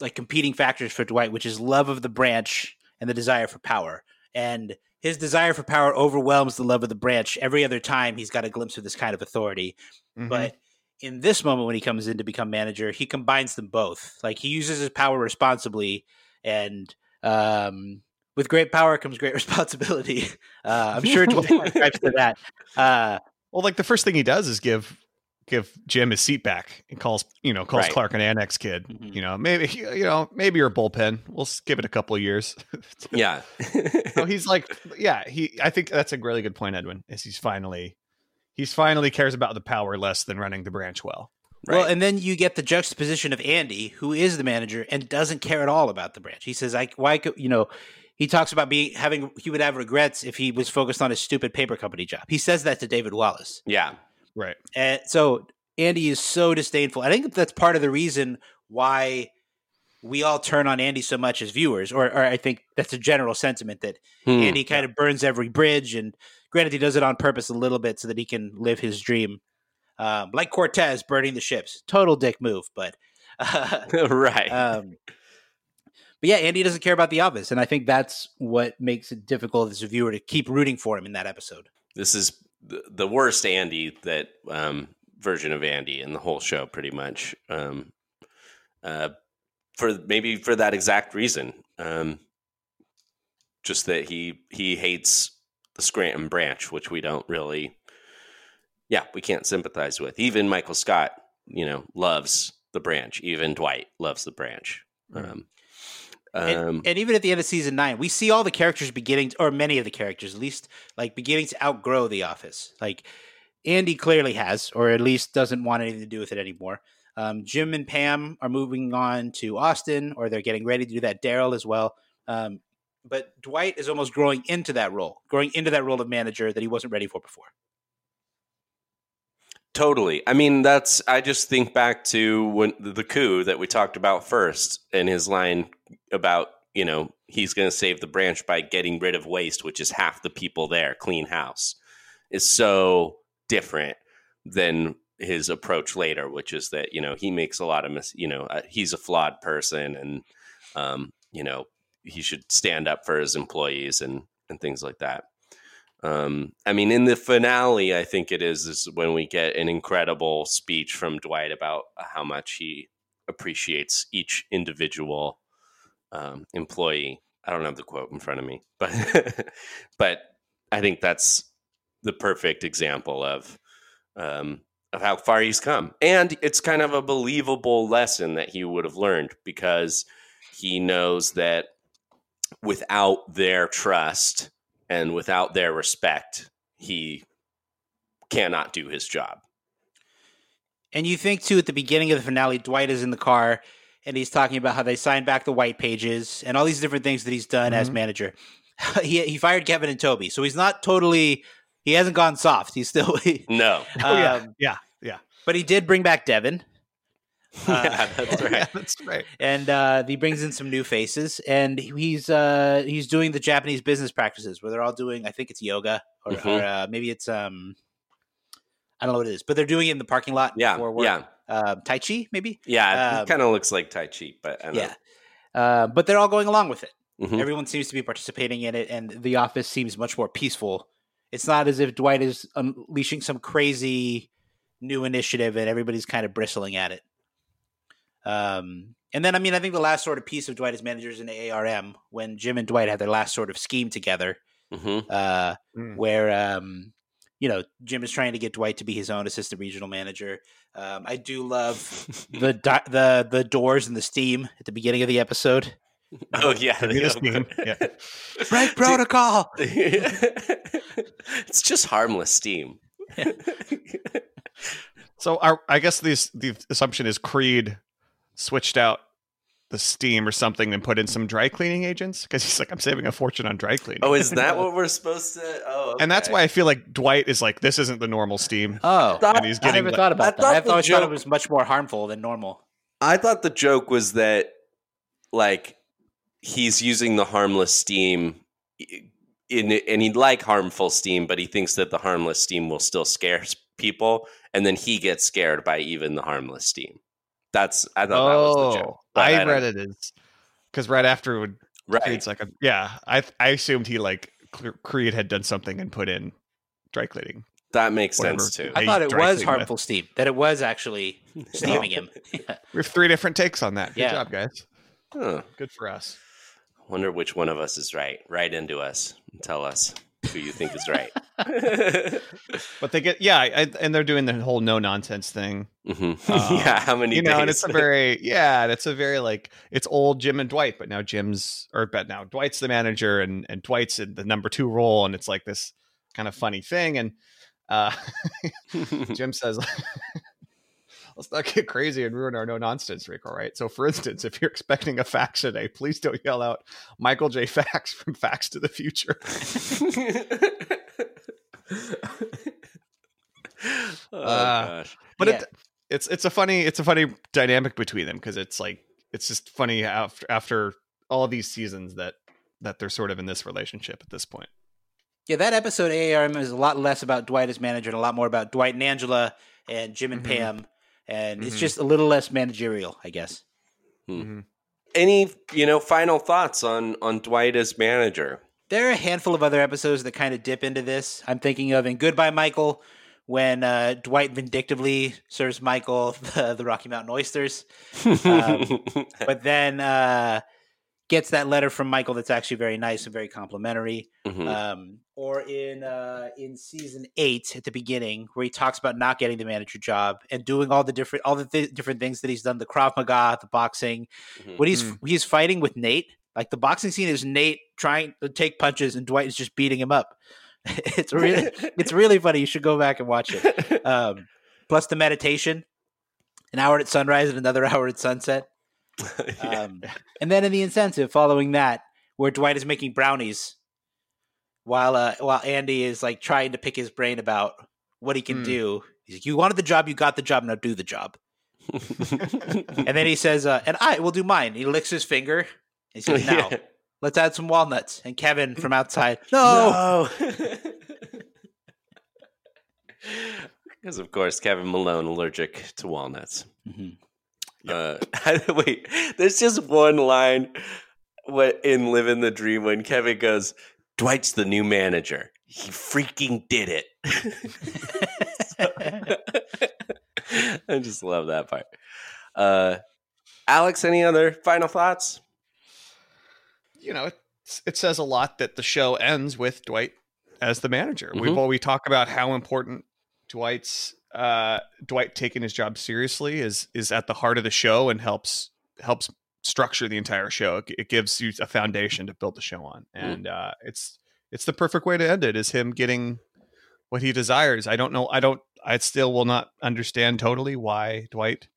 like competing factors for Dwight, which is love of the branch and the desire for power. And his desire for power overwhelms the love of the branch every other time he's got a glimpse of this kind of authority. Mm-hmm. But in this moment, when he comes in to become manager, he combines them both. Like he uses his power responsibly, and um, with great power comes great responsibility. Uh, I'm sure Dwight subscribes to that. Uh, well, like the first thing he does is give give Jim his seat back and calls you know calls Right. Clark an annex kid. Mhm. You know, maybe you know maybe you're a bullpen. We'll s- give it a couple of years. Yeah. so he's like, yeah, he. I think that's a really good point, Edwin. Is he's finally he's finally cares about the power less than running the branch well. Well, and then you get the juxtaposition of Andy, who is the manager and doesn't care at all about the branch. He says, "I why could you know." He talks about being having he would have regrets if he was focused on his stupid paper company job. He says that to David Wallace. yeah. Right. And so Andy is so disdainful. I think that's part of the reason why we all turn on Andy so much as viewers, or, or I think that's a general sentiment that Hmm. Andy kind of burns every bridge. And granted, he does it on purpose a little bit so that he can live his dream, um, like Cortez burning the ships. Total dick move, but. right. Um, but yeah, Andy doesn't care about the office, and I think that's what makes it difficult as a viewer to keep rooting for him in that episode. this is the, the worst Andy that um, version of Andy in the whole show, pretty much. Um, uh, for maybe for that exact reason. Um, just that he he hates the Scranton branch, which we don't really, yeah, we can't sympathize with. Even Michael Scott, you know, loves the branch. Even Dwight loves the branch. Right. Um, And, um, and even at the end of season nine, we see all the characters beginning, to, or many of the characters, at least, like beginning to outgrow the office. Like Andy clearly has, or at least doesn't want anything to do with it anymore. Um, Jim and Pam are moving on to Austin, or they're getting ready to do that. Daryl as well. Um, but Dwight is almost growing into that role, growing into that role of manager that he wasn't ready for before. Totally. I mean, that's. I just think back to when the coup that we talked about first, and his line about you know he's going to save the branch by getting rid of waste, which is half the people there. Clean house is so different than his approach later, which is that you know he makes a lot of mis- you know uh, he's a flawed person, and um, you know he should stand up for his employees and and things like that. Um, I mean, in the finale, I think it is, is when we get an incredible speech from Dwight about how much he appreciates each individual um, employee. I don't have the quote in front of me, but but I think that's the perfect example of um, of how far he's come, and it's kind of a believable lesson that he would have learned because he knows that without their trust and without their respect, he cannot do his job. And you think too at the beginning of the finale, Dwight is in the car and he's talking about how they signed back the white pages and all these different things that he's done as Mhm. manager. he he fired Kevin and Toby, so he's not totally he hasn't gone soft. He's still, No, Oh yeah, um, yeah, yeah. but he did bring back Devon, yeah, that's yeah, right. that's right. and uh, he brings in some new faces, and he's uh, he's doing the Japanese business practices where they're all doing. I think it's yoga, or, Mhm. or uh, maybe it's um, I don't know what it is, but they're doing it in the parking lot. Yeah, yeah, Uh, tai Chi, maybe. yeah. Um, it kind of looks like Tai Chi, but I don't Yeah. Uh, but they're all going along with it. Mhm. Everyone seems to be participating in it, and the office seems much more peaceful. It's not as if Dwight is unleashing some crazy new initiative and everybody's kind of bristling at it. Um, and then, I mean, I think the last sort of piece of Dwight as managers in ARM when Jim and Dwight had their last sort of scheme together, Mhm. uh, Mm. where um, you know Jim is trying to get Dwight to be his own assistant regional manager. Um, I do love the di- the the doors and the steam at the beginning of the episode. Oh yeah, Give the steam. Yeah. Break protocol. it's just harmless steam. So our, I guess this the assumption is Creed switched out the steam or something and put in some dry cleaning agents because he's like, I'm saving a fortune on dry cleaning. oh, is that what we're supposed to? Oh, And that's why I feel like Dwight is like, this isn't the normal steam. Oh, and he's getting I getting never like- thought about I that. thought I the always thought it joke- was much more harmful than normal. I thought the joke was that like he's using the harmless steam in and he'd like harmful steam, but he thinks that the harmless steam will still scare people, and then he gets scared by even the harmless steam. That's I thought that was the oh, joke. but Oh, I, read it as because right after would right. Creed's like, a, yeah, I I assumed he like Creed had done something and put in dry cleaning. That makes whatever. sense too. I thought it was clean with- harmful steam. That it was actually steaming him. We have three different takes on that. Good Yeah. job, guys. Huh. Good for us. Wonder which one of us is right. Write into us and tell us who you think is right. But they get yeah, I, and they're doing the whole no nonsense thing. Mhm. Um, yeah, how many you know, days? and it's a very yeah, and it's a very like it's old Jim and Dwight, but now Jim's or but now Dwight's the manager and and Dwight's in the number two role, and it's like this kind of funny thing. And uh Jim says, "Let's not get crazy and ruin our no nonsense streak." right? So, for instance, if you're expecting a fax today, please don't yell out Michael J. Fax from Fax to the Future. oh Uh, gosh. But Yeah. it, it's it's a funny it's a funny dynamic between them because it's like it's just funny after after all these seasons that that they're sort of in this relationship at this point. yeah, that episode AARM is a lot less about Dwight as manager and a lot more about Dwight and Angela and Jim and Mhm. Pam. And it's Mhm. just a little less managerial, I guess. Any you know final thoughts on on Dwight as manager? There are a handful of other episodes that kind of dip into this. I'm thinking of in Goodbye Michael, when uh, Dwight vindictively serves Michael the, the Rocky Mountain oysters. Um, but then uh, gets that letter from Michael that's actually very nice and very complimentary. Mhm. Um, or in uh, in season eight at the beginning, where he talks about not getting the manager job and doing all the different all the th- different things that he's done, the Krav Maga, the boxing. Mhm. When he's Mm. he's fighting with Nate, like the boxing scene is Nate trying to take punches and Dwight is just beating him up. it's really it's really funny. You should go back and watch it. Um, plus the meditation, an hour at sunrise and another hour at sunset. Yeah. Um, and then in the incentive following that, where Dwight is making brownies while uh, while Andy is like trying to pick his brain about what he can Hmm. do. He's like, "You wanted the job, you got the job. Now do the job." And then he says, uh, "And I will do mine." He licks his finger. He says, "Now Yeah. let's add some walnuts." And Kevin from outside, "No." Because of course, Kevin Malone allergic to walnuts. Mhm. Uh, wait, there's just one line what in "Living the Dream" when Kevin goes, "Dwight's the new manager. He freaking did it." I just love that part. Uh, Alex, any other final thoughts? you know, it's, it says a lot that the show ends with Dwight as the manager. Mhm. We've always talked about how important Dwight's uh, Dwight taking his job seriously is is at the heart of the show and helps helps structure the entire show. It, it gives you a foundation to build the show on, and uh, it's it's the perfect way to end it. Is him getting what he desires. I don't know. I don't. I still will not understand totally why Dwight.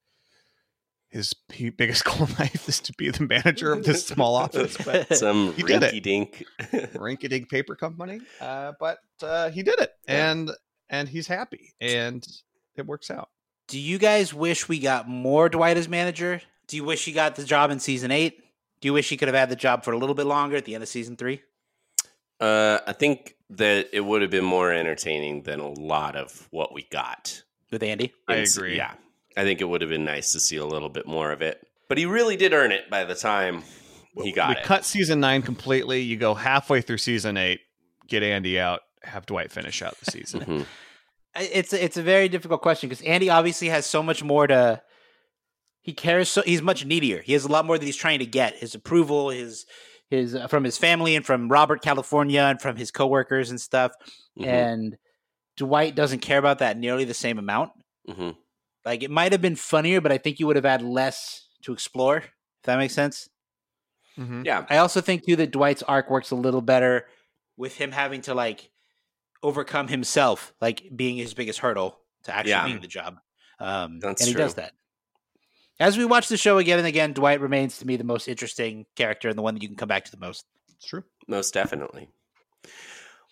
His biggest goal in life is to be the manager of this small office, but Some He did rinky dink. rinky-dink paper company. Uh, but uh, he did it, Yeah. and and he's happy, and it works out. Do you guys wish we got more Dwight as manager? Do you wish he got the job in season eight? Do you wish he could have had the job for a little bit longer at the end of season three? Uh, I think that it would have been more entertaining than a lot of what we got. with Andy. I It's- agree. Yeah, I think it would have been nice to see a little bit more of it. But he really did earn it by the time he got we it. cut season nine completely. You go halfway through season eight, get Andy out, have Dwight finish out the season. Mhm. It's a, it's a very difficult question because Andy obviously has so much more to. He cares so he's much needier. He has a lot more that he's trying to get his approval, his his uh, from his family and from Robert California and from his coworkers and stuff. Mhm. And Dwight doesn't care about that nearly the same amount. Mhm. Like it might have been funnier, but I think you would have had less to explore. If that makes sense. Mhm. Yeah, I also think too that Dwight's arc works a little better with him having to like overcome himself, like being his biggest hurdle to actually Yeah. being the job. Um, That's and he true. does that. As we watch the show again and again, Dwight remains to me the most interesting character and the one that you can come back to the most. It's true. most definitely.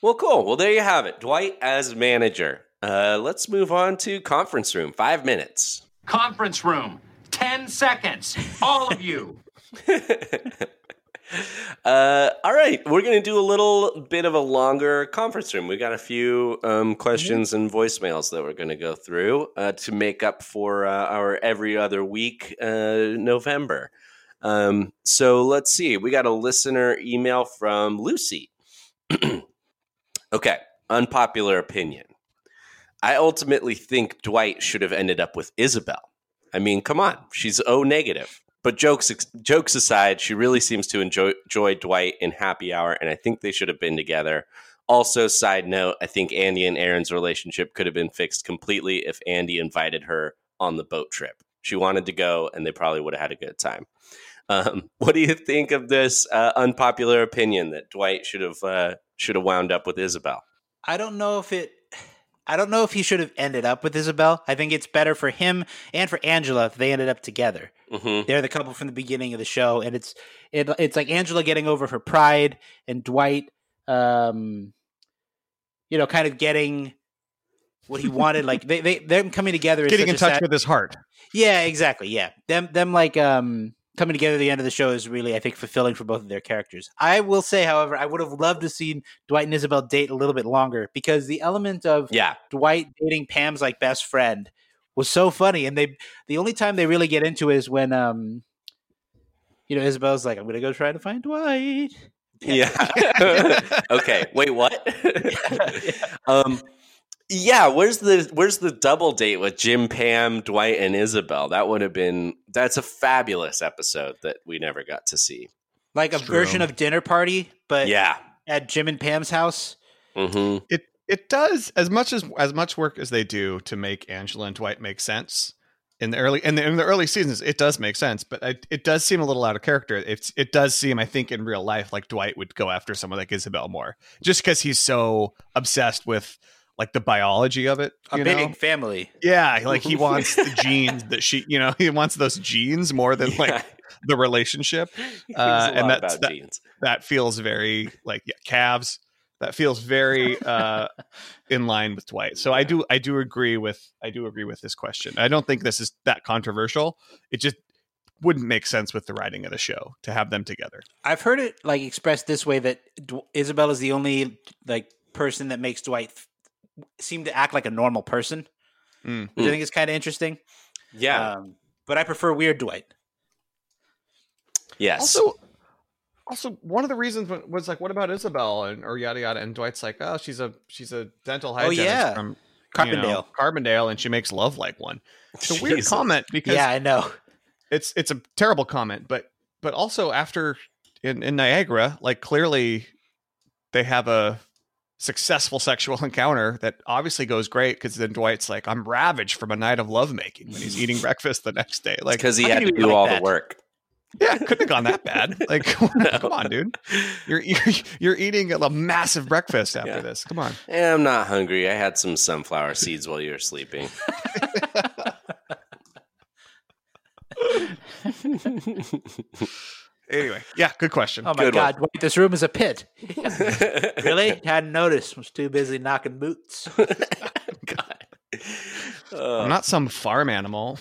Well, cool. Well, there you have it. Dwight as manager. Uh, let's move on to conference room. Five minutes. Conference room. 10 seconds. All of you. uh, all right, we're going to do a little bit of a longer conference room. We got a few um, questions and voicemails that we're going to go through uh, to make up for uh, our every other week uh, November. Um, so let's see. We got a listener email from Lucy. okay, unpopular opinion. I ultimately think Dwight should have ended up with Isabel. I mean, come on, she's O negative. But jokes jokes aside, she really seems to enjoy, enjoy Dwight in Happy Hour, and I think they should have been together. Also, side note, I think Andy and Erin's relationship could have been fixed completely if Andy invited her on the boat trip. She wanted to go, and they probably would have had a good time. Um, what do you think of this uh, unpopular opinion that Dwight should have uh, should have wound up with Isabel? I don't know if it. I don't know if he should have ended up with Isabel. I think it's better for him and for Angela if they ended up together. hmm They're the couple from the beginning of the show, and it's it, it's like Angela getting over her pride and Dwight, um, you know, kind of getting what he wanted. like they they them coming together, is Getting in touch sad- with his heart. Yeah, exactly. Yeah, them them like um coming together at the end of the show is really I think fulfilling for both of their characters. I will say, however, I would have loved to see Dwight and Isabel date a little bit longer because the element of Yeah, Dwight dating Pam's like best friend was so funny, and they the only time they really get into it is when um you know Isabel's like I'm gonna go try to find Dwight. yeah. okay, wait, what? um, yeah, where's the where's the double date with Jim, Pam, Dwight, and Isabel? That would have been that's a fabulous episode that we never got to see. like a It's version true. of dinner party, but yeah. at Jim and Pam's house. hmm It it does as much as as much work as they do to make Angela and Dwight make sense in the early in the, in the early seasons. It does make sense, but it, it does seem a little out of character. It's it does seem, I think, in real life, like Dwight would go after someone like Isabel more, just because he's so obsessed with like the biology of it. A big know? family. Yeah, like he wants the genes that she, you know, he wants those genes more than like the relationship. Uh, and that's- that- genes. That feels very like yeah, calves. That feels very uh, in line with Dwight. So I do I do agree with I do agree with this question. I don't think this is that controversial. It just wouldn't make sense with the writing of the show to have them together. I've heard it like expressed this way that D- Isabel is the only like person that makes Dwight seem to act like a normal person, Mm. which I think is kind of interesting. Yeah. Um, but I prefer weird Dwight. yes. Also, also one of the reasons was like, what about Isabel and or yada yada? And Dwight's like, oh, she's a she's a dental hygienist yeah. from Carbondale. you know, Carbondale, and she makes love like one. It's a weird comment because Yeah, I know. it's it's a terrible comment, but but also after in, in Niagara, like clearly they have a successful sexual encounter that obviously goes great because then Dwight's like, I'm ravaged from a night of lovemaking when he's eating breakfast the next day. Like, because he had to do like all that? the work. yeah, couldn't have gone that bad. Like, come on, dude, you're you're, you're eating a massive breakfast after Yeah. this. Come on. Eh, I'm not hungry. I had some sunflower seeds while you were sleeping. Anyway, yeah, good question. Oh my Good one. god, Dwight, this room is a pit. really? Hadn't noticed. Was too busy knocking boots. God. I'm Uh, not some farm animal.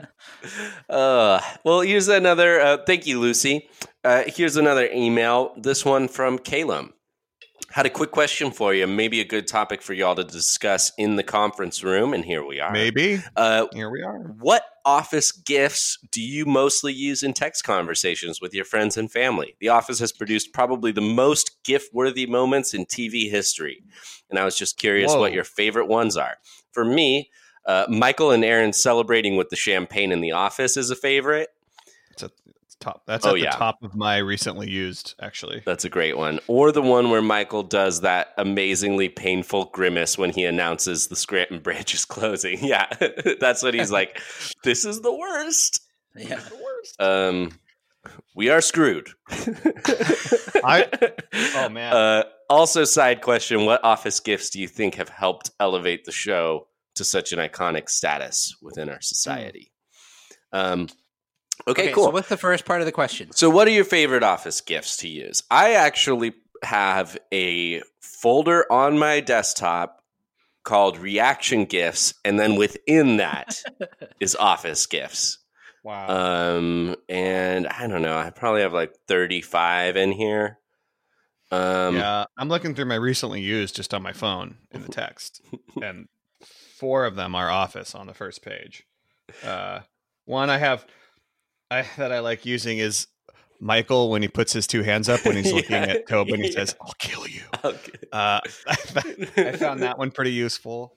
uh, well, here's another. Uh, thank you, Lucy. Uh, here's another email. This one from Calum. Had a quick question for you. Maybe a good topic for y'all to discuss in the conference room. And here we are. Maybe Uh, here we are. What office GIFs do you mostly use in text conversations with your friends and family? The Office has produced probably the most GIF worthy moments in TV history. And I was just curious Whoa. what your favorite ones are. For me, uh, Michael and Erin celebrating with the champagne in the office is a favorite. It's a it's top. That's Oh, at yeah. the top of my recently used. Actually, That's a great one. Or the one where Michael does that amazingly painful grimace when he announces the Scranton branch is closing. Yeah, that's what he's like. This is the worst. Yeah. the worst. Um, we are screwed. I- oh man, Uh, also, side question: What office GIFs do you think have helped elevate the show to such an iconic status within our society? Um, okay, cool. So what's the first part of the question? So, what are your favorite office GIFs to use? I actually have a folder on my desktop called reaction GIFs, and then within that is office GIFs. wow. Um, and I don't know, I probably have like 35 in here. Um, yeah, I'm looking through my recently used just on my phone in the text, and four of them are Office on the first page. Uh, one I have I, that I like using is Michael when he puts his two hands up when he's looking Yeah, at Tobin. He yeah. says, "I'll kill you." okay. Uh, I found that one pretty useful.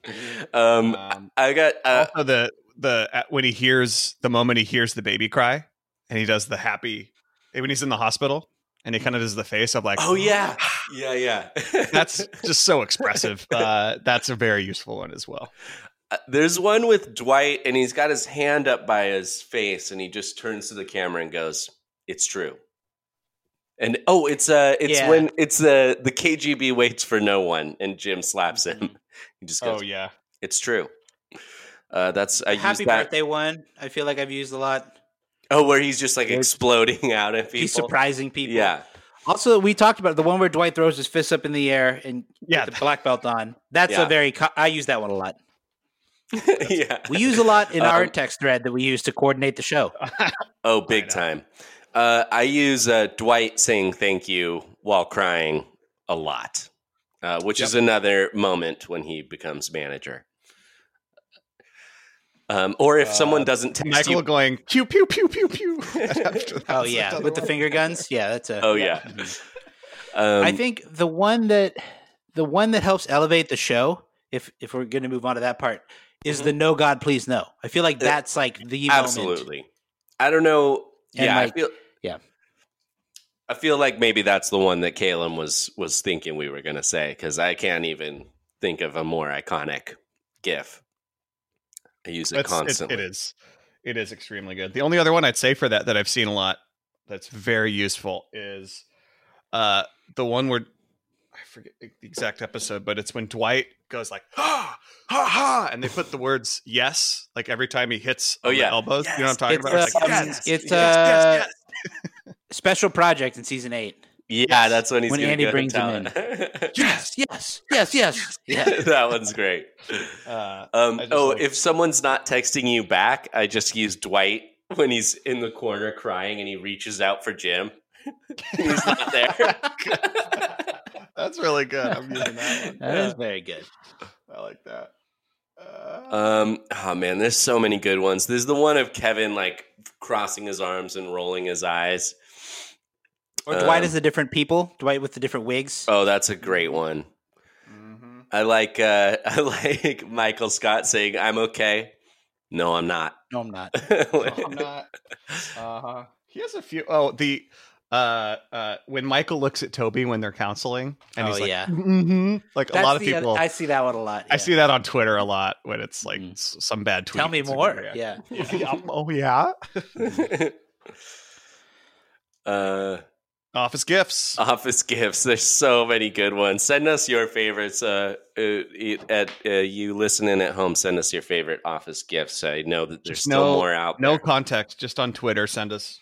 Um, Um, I got uh, also the the at- when he hears the moment he hears the baby cry and he does the happy when he's in the hospital and he kind of does the face of like oh yeah, yeah, yeah. that's just so expressive uh that's a very useful one as well Uh, There's one with Dwight, and he's got his hand up by his face, and he just turns to the camera and goes, "It's true." And oh, it's uh, it's Yeah. when it's the the KGB waits for no one, and Jim slaps him. He just goes, oh yeah "It's true." Uh, that's I Happy that. birthday one. I feel like I've used a lot. Oh, where he's just like exploding out at people. He's surprising people. Yeah, Also, we talked about the one where Dwight throws his fist up in the air and Yeah. the black belt on. That's Yeah. a very. Co- I use that one a lot. yeah. We use a lot in our Um, text thread that we use to coordinate the show. Oh, big time. Uh, I use uh, Dwight saying thank you while crying a lot, uh, which is another moment when he becomes manager. Um, or if someone Uh, doesn't text michael you, going pew pew pew pew pew that Oh yeah, another with the finger guns. Yeah, that's a. oh yeah, um, I think the one that the one that helps elevate the show, if if we're going to move on to that part, is the "No God, Please No." I feel like Uh, that's like the moment. absolutely. I don't know. And, yeah, like, I feel yeah. I feel like maybe that's the one that Kalen was was thinking we were going to say because I can't even think of a more iconic GIF. I use it That's- it- constantly. it is. It is extremely good. The only other one I'd say for that that I've seen a lot that's very useful is uh the one where I forget the exact episode, but it's when Dwight goes like ha ha ha, and they put the words yes like every time he hits Oh, on the yeah. elbows. You know what I'm talking It's, about? It's uh, like, um, yes, it's, yes, uh, yes, yes. Special project in season eight. Yeah, Yes. that's when he's When gonna Andy go brings him in. Yes, yes, yes, yes. Yeah. that one's great. Uh, Um, oh, like- if someone's not texting you back, I just use Dwight when he's in the corner crying and he reaches out for Jim. he's not there. That's really good. I'm using that one. That Yeah, is very good. I like that. Uh, um, oh man, there's so many good ones. There's the one of Kevin like crossing his arms and rolling his eyes. Or Dwight Um, is the different people. Dwight with the different wigs. Oh, that's a great one. mhm. I like uh, I like Michael Scott saying, "I'm okay." No, I'm not. No, I'm not. No, I'm not. Uh-huh. He has a few. Oh, the uh, uh, when Michael looks at Toby when they're counseling, and Oh, he's like, yeah. hmm like a lot of the- people. I see that one a lot. I see that on Twitter a lot when it's like s- some bad tweet. Tell me It's a good more. reaction. Yeah. Yeah. Oh yeah. uh, Office GIFs. office GIFs. There's so many good ones. Send us your favorites. Uh, uh, at uh, you listening at home, send us your favorite office GIFs. I know that there's Just still no- more out no there. context. Just on Twitter. Send us.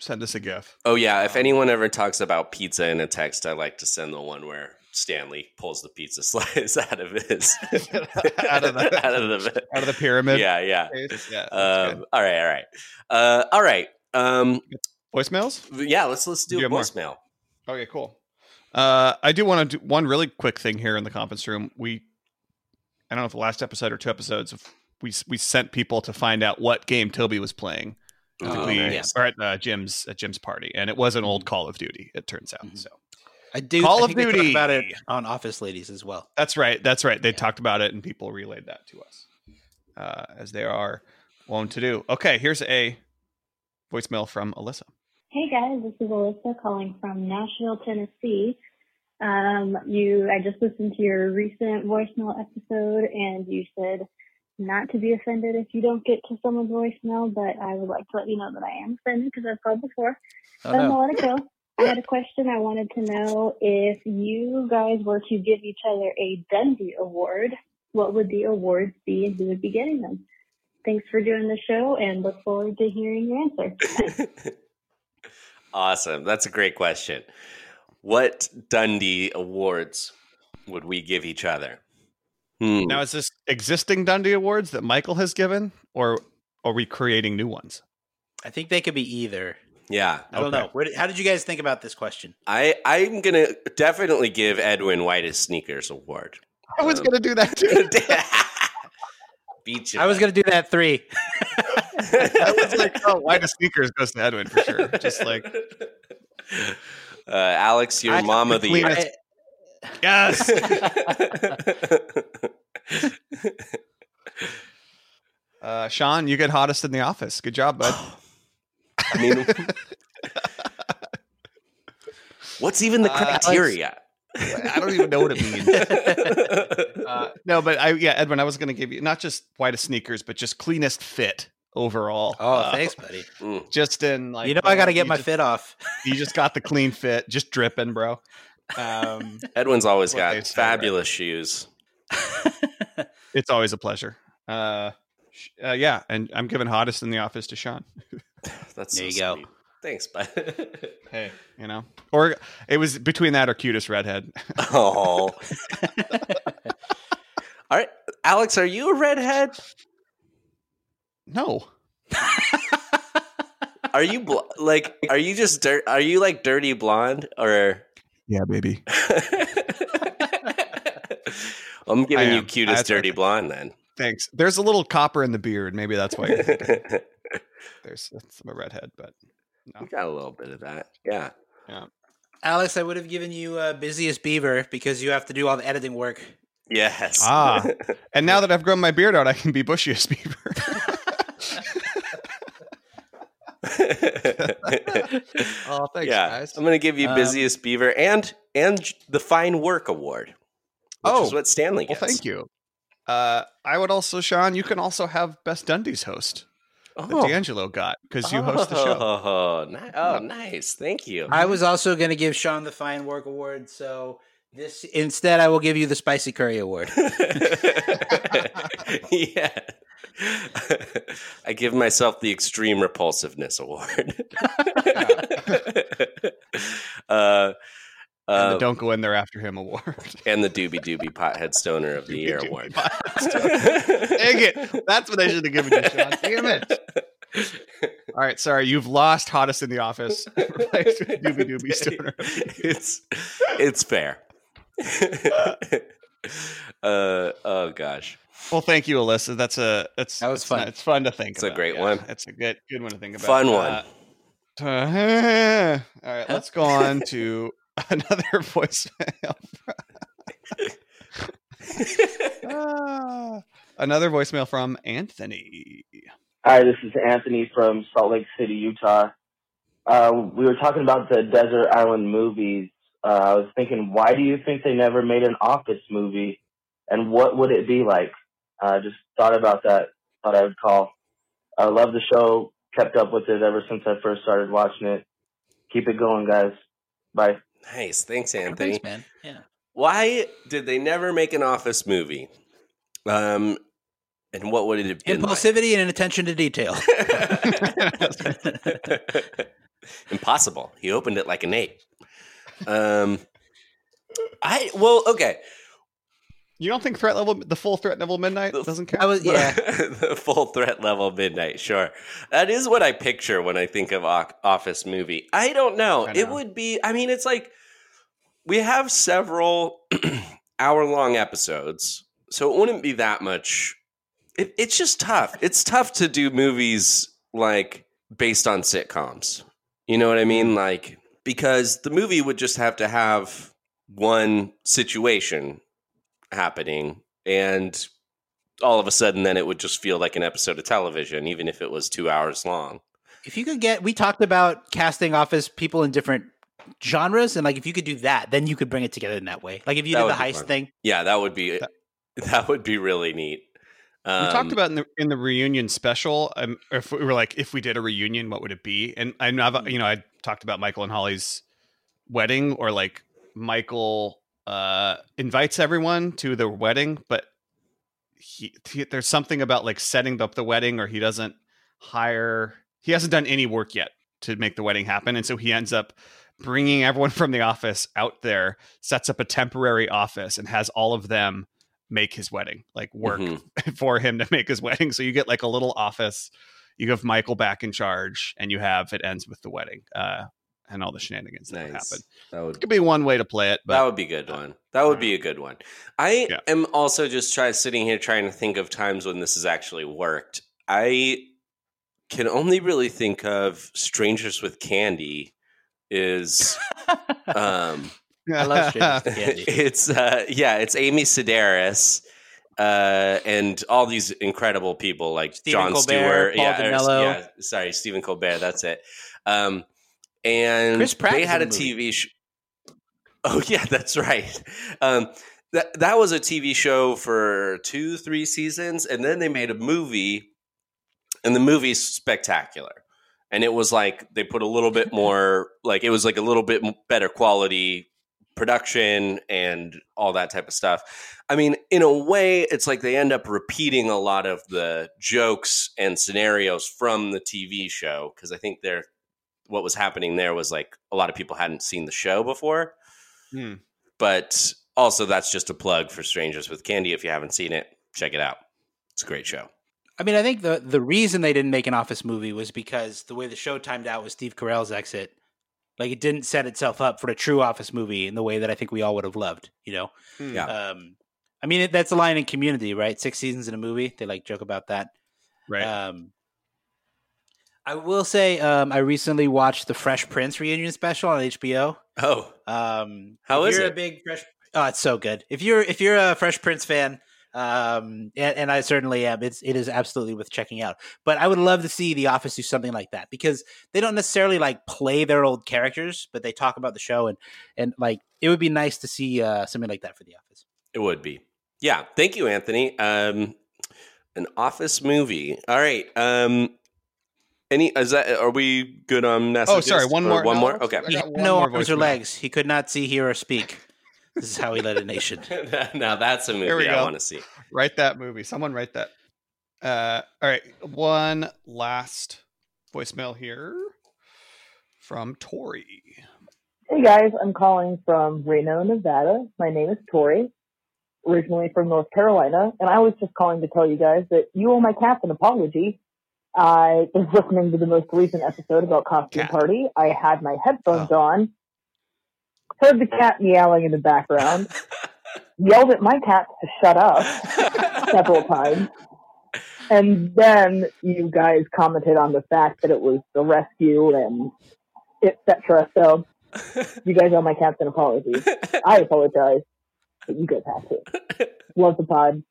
Send us a gif. Oh yeah, if anyone ever talks about pizza in a text, I like to send the one where Stanley pulls the pizza slice out of his Out of the- out of the Out of the pyramid. yeah yeah. Yeah. Um, all right, all right, uh, all right. Um, Voicemails. yeah, let's let's do Do a have more? voicemail. Okay, cool. Uh, I do want to do one really quick thing here in the conference room. We, I don't know if the last episode or two episodes, we we sent people to find out what game Toby was playing, Oh, typically, or at uh, Jim's at Jim's party, and it was an old Call of Duty. It turns out. Mhm. So I do. Call I of think they Duty. about it on Office Ladies as well. that's right. That's right. They talked about it, and people relayed that to us, uh, as they are wont to do. Okay, here's a voicemail from Alyssa. Hey guys, this is Alyssa calling from Nashville, Tennessee. Um, you, I just listened to your recent voicemail episode, and you said not to be offended if you don't get to someone's voicemail, but I would like to let you know that I am offended because I've called before. Oh, but I'm no. gonna let it go. I had a question. I wanted to know if you guys were to give each other a Dundie Award, what would the awards be, and who would be getting them? Thanks for doing the show, and look forward to hearing your answer. awesome. That's a great question. What Dundie awards would we give each other? Hmm. Now, is this existing Dundie awards that Michael has given, or are we creating new ones? I think they could be either. yeah, I don't Okay. know. Where how did you guys think about this question? I I'm gonna definitely give Edwin White's sneakers award. I was Um, going to do that too. Beat you. I was going to do that three. I was like, oh, why the sneakers goes to Edwin for sure. Just like, uh, Alex, your I mom of the the year. Cleanest- yes. Uh, Sean, you get hottest in the office. Good job, bud. I mean, what's even the Uh, criteria? I don't even know what it means. Uh, no, but I yeah, Edwin, I was going to give you not just whitest sneakers, but just cleanest fit overall. Oh, Uh, thanks, buddy. Mm. Just in like you know, I got to get my just- fit off. You just got the clean fit, just dripping, bro. Um, Edwin's always got say, right? fabulous shoes. it's always a pleasure. Uh, sh- uh, yeah, and I'm giving hottest in the office to Sean. That's There so you go. Thanks, bud. Hey, you know, or it was between that or cutest redhead. oh. All right, Alex, are you a redhead? no, Are you bl- like? Are you just dirt? Are you like dirty blonde or? Yeah, baby. I'm giving you cutest dirty okay. blonde then. Thanks. There's a little copper in the beard. Maybe that's why you're thinking there's that's a redhead, but You got a little bit of that. Yeah. Alex, I would have given you uh, busiest beaver because you have to do all the editing work. Yes. Ah. and now that I've grown my beard out, I can be bushiest beaver. oh, thanks, yeah, guys. I'm going to give you Um, busiest beaver and and the fine work award. Which Oh, is what Stanley Well, gets. thank you. Uh, I would also, Sean, you can also have Best Dundies host that Oh. Deangelo got because you host the show. Oh, ni- oh, nice. Thank you. I was also going to give Sean the Fine Work Award, so this instead I will give you the Spicy Curry Award. yeah. I give myself the Extreme Repulsiveness Award. uh, And uh, the Don't Go In There After Him award. and the Doobie Doobie Pothead Stoner of the Year Award. Dang it. That's what I should have given you, Sean. Damn it. All right, sorry. You've lost Hottest in the Office. Replaced with Doobie Doobie Stoner. it's it's fair. uh, oh gosh, Well, thank you, Alyssa. That's a that's That was it's fun. not- It's fun to think. It's a great Yeah, one. It's a good good one to think about. fun one. Uh, uh, all right, let's go on to another voicemail. Another voicemail from Anthony. Hi, this is Anthony from Salt Lake City, Utah. Uh, we were talking about the Desert Island movies. Uh, I was thinking, why do you think they never made an Office movie? And what would it be like? I just thought about that. Thought I would call. I love the show. Kept up with it ever since I first started watching it. Keep it going, guys. Bye. nice. Thanks, Anthony. Thanks, man. Yeah. Why did they never make an Office movie? Um, and what would it have been? like? Impulsivity and an attention to detail. Impossible. He opened it like an ape. Um, I well, okay. You don't think threat level, the full threat level midnight doesn't count? I was yeah. the full threat level midnight. Sure, that is what I picture when I think of Office movie. I don't know. I It would be. I mean, it's like we have several hour long episodes, so it wouldn't be that much. It, it's just tough. It's tough to do movies like based on sitcoms. You know what I mean? Like because the movie would just have to have one situation happening and all of a sudden then it would just feel like an episode of television even if it was two hours long If you could get, we talked about casting office people in different genres, and like if you could do that, then you could bring it together in that way. Like if you That did the heist fun. thing, yeah that would be that would be really neat um, we talked about in the in the reunion special. Um, if we were like, if we did a reunion, what would it be? And I know, you know, I talked about Michael and Holly's wedding, or like Michael uh, invites everyone to the wedding, but he, he there's something about like setting up the wedding, or he doesn't hire. He hasn't done any work yet to make the wedding happen, and so he ends up bringing everyone from the office out there, sets up a temporary office, and has all of them make his wedding, like work Mhm. for him to make his wedding. So you get like a little office. You have Michael back in charge, and you have it ends with the wedding uh, and all the shenanigans that nice happen. that would Could be one way to play it, But, that would be a good one that would be a good one i Yeah. am also just try sitting here trying to think of times when this has actually worked i can only really think of strangers with candy is um I love Strangers with Candy. it's uh yeah, it's Amy Sedaris uh and all these incredible people like Stephen Jon Colbert, Stewart, Paul yeah, or- yeah, sorry, Stephen Colbert, that's it. Um and Chris Pratt they had a the. TV show. Oh yeah, that's right. Um that that was a TV show for 2 3 seasons and then they made a movie and the movie's spectacular. And it was like they put a little bit more like it was like a little bit better quality production and all that type of stuff. I mean, in a way, it's like they end up repeating a lot of the jokes and scenarios from the TV show because I think they're what was happening there was like a lot of people hadn't seen the show before. Hmm. But also, that's just a plug for Strangers with Candy. If you haven't seen it, check it out. It's a great show. I mean, I think the the reason they didn't make an Office movie was because the way the show timed out with Steve Carell's exit, like it didn't set itself up for a true Office movie in the way that I think we all would have loved. You know, Yeah. um, I mean it, that's a line in Community, right? Six seasons in a movie. They like joke about that. right. Um, I will say, um, I recently watched the Fresh Prince reunion special on HBO. Oh, Um, How if is you're it? a big Fresh, oh, it's so good. If you're if you're a Fresh Prince fan, Um, and, and I certainly am. It's it is absolutely worth checking out. But I would love to see The Office do something like that because they don't necessarily like play their old characters, but they talk about the show and and like it would be nice to see uh, something like that for The Office. It would be. Yeah. Thank you, Anthony. Um, an office movie. All right. Um, any is that? Are we good on messages? Oh, sorry. One more. One no, more. Okay. got He one no more arms or legs. He could not see, hear, or speak. This is how he led a nation. now that's a movie I go. want to see. Write that movie. Someone write that. Uh, all right. One last voicemail here from Tori. Hey guys, I'm calling from Reno, Nevada. My name is Tori, originally from North Carolina, and I was just calling to tell you guys that you owe my cat an apology. I was listening to the most recent episode about Costume Cat. Party. I had my headphones Oh. on, heard the cat meowing in the background, yelled at my cat to shut up several times, and then you guys commented on the fact that it was the rescue and etc. So you guys owe my cats an apology. I apologize, but you guys have to. Love the pod.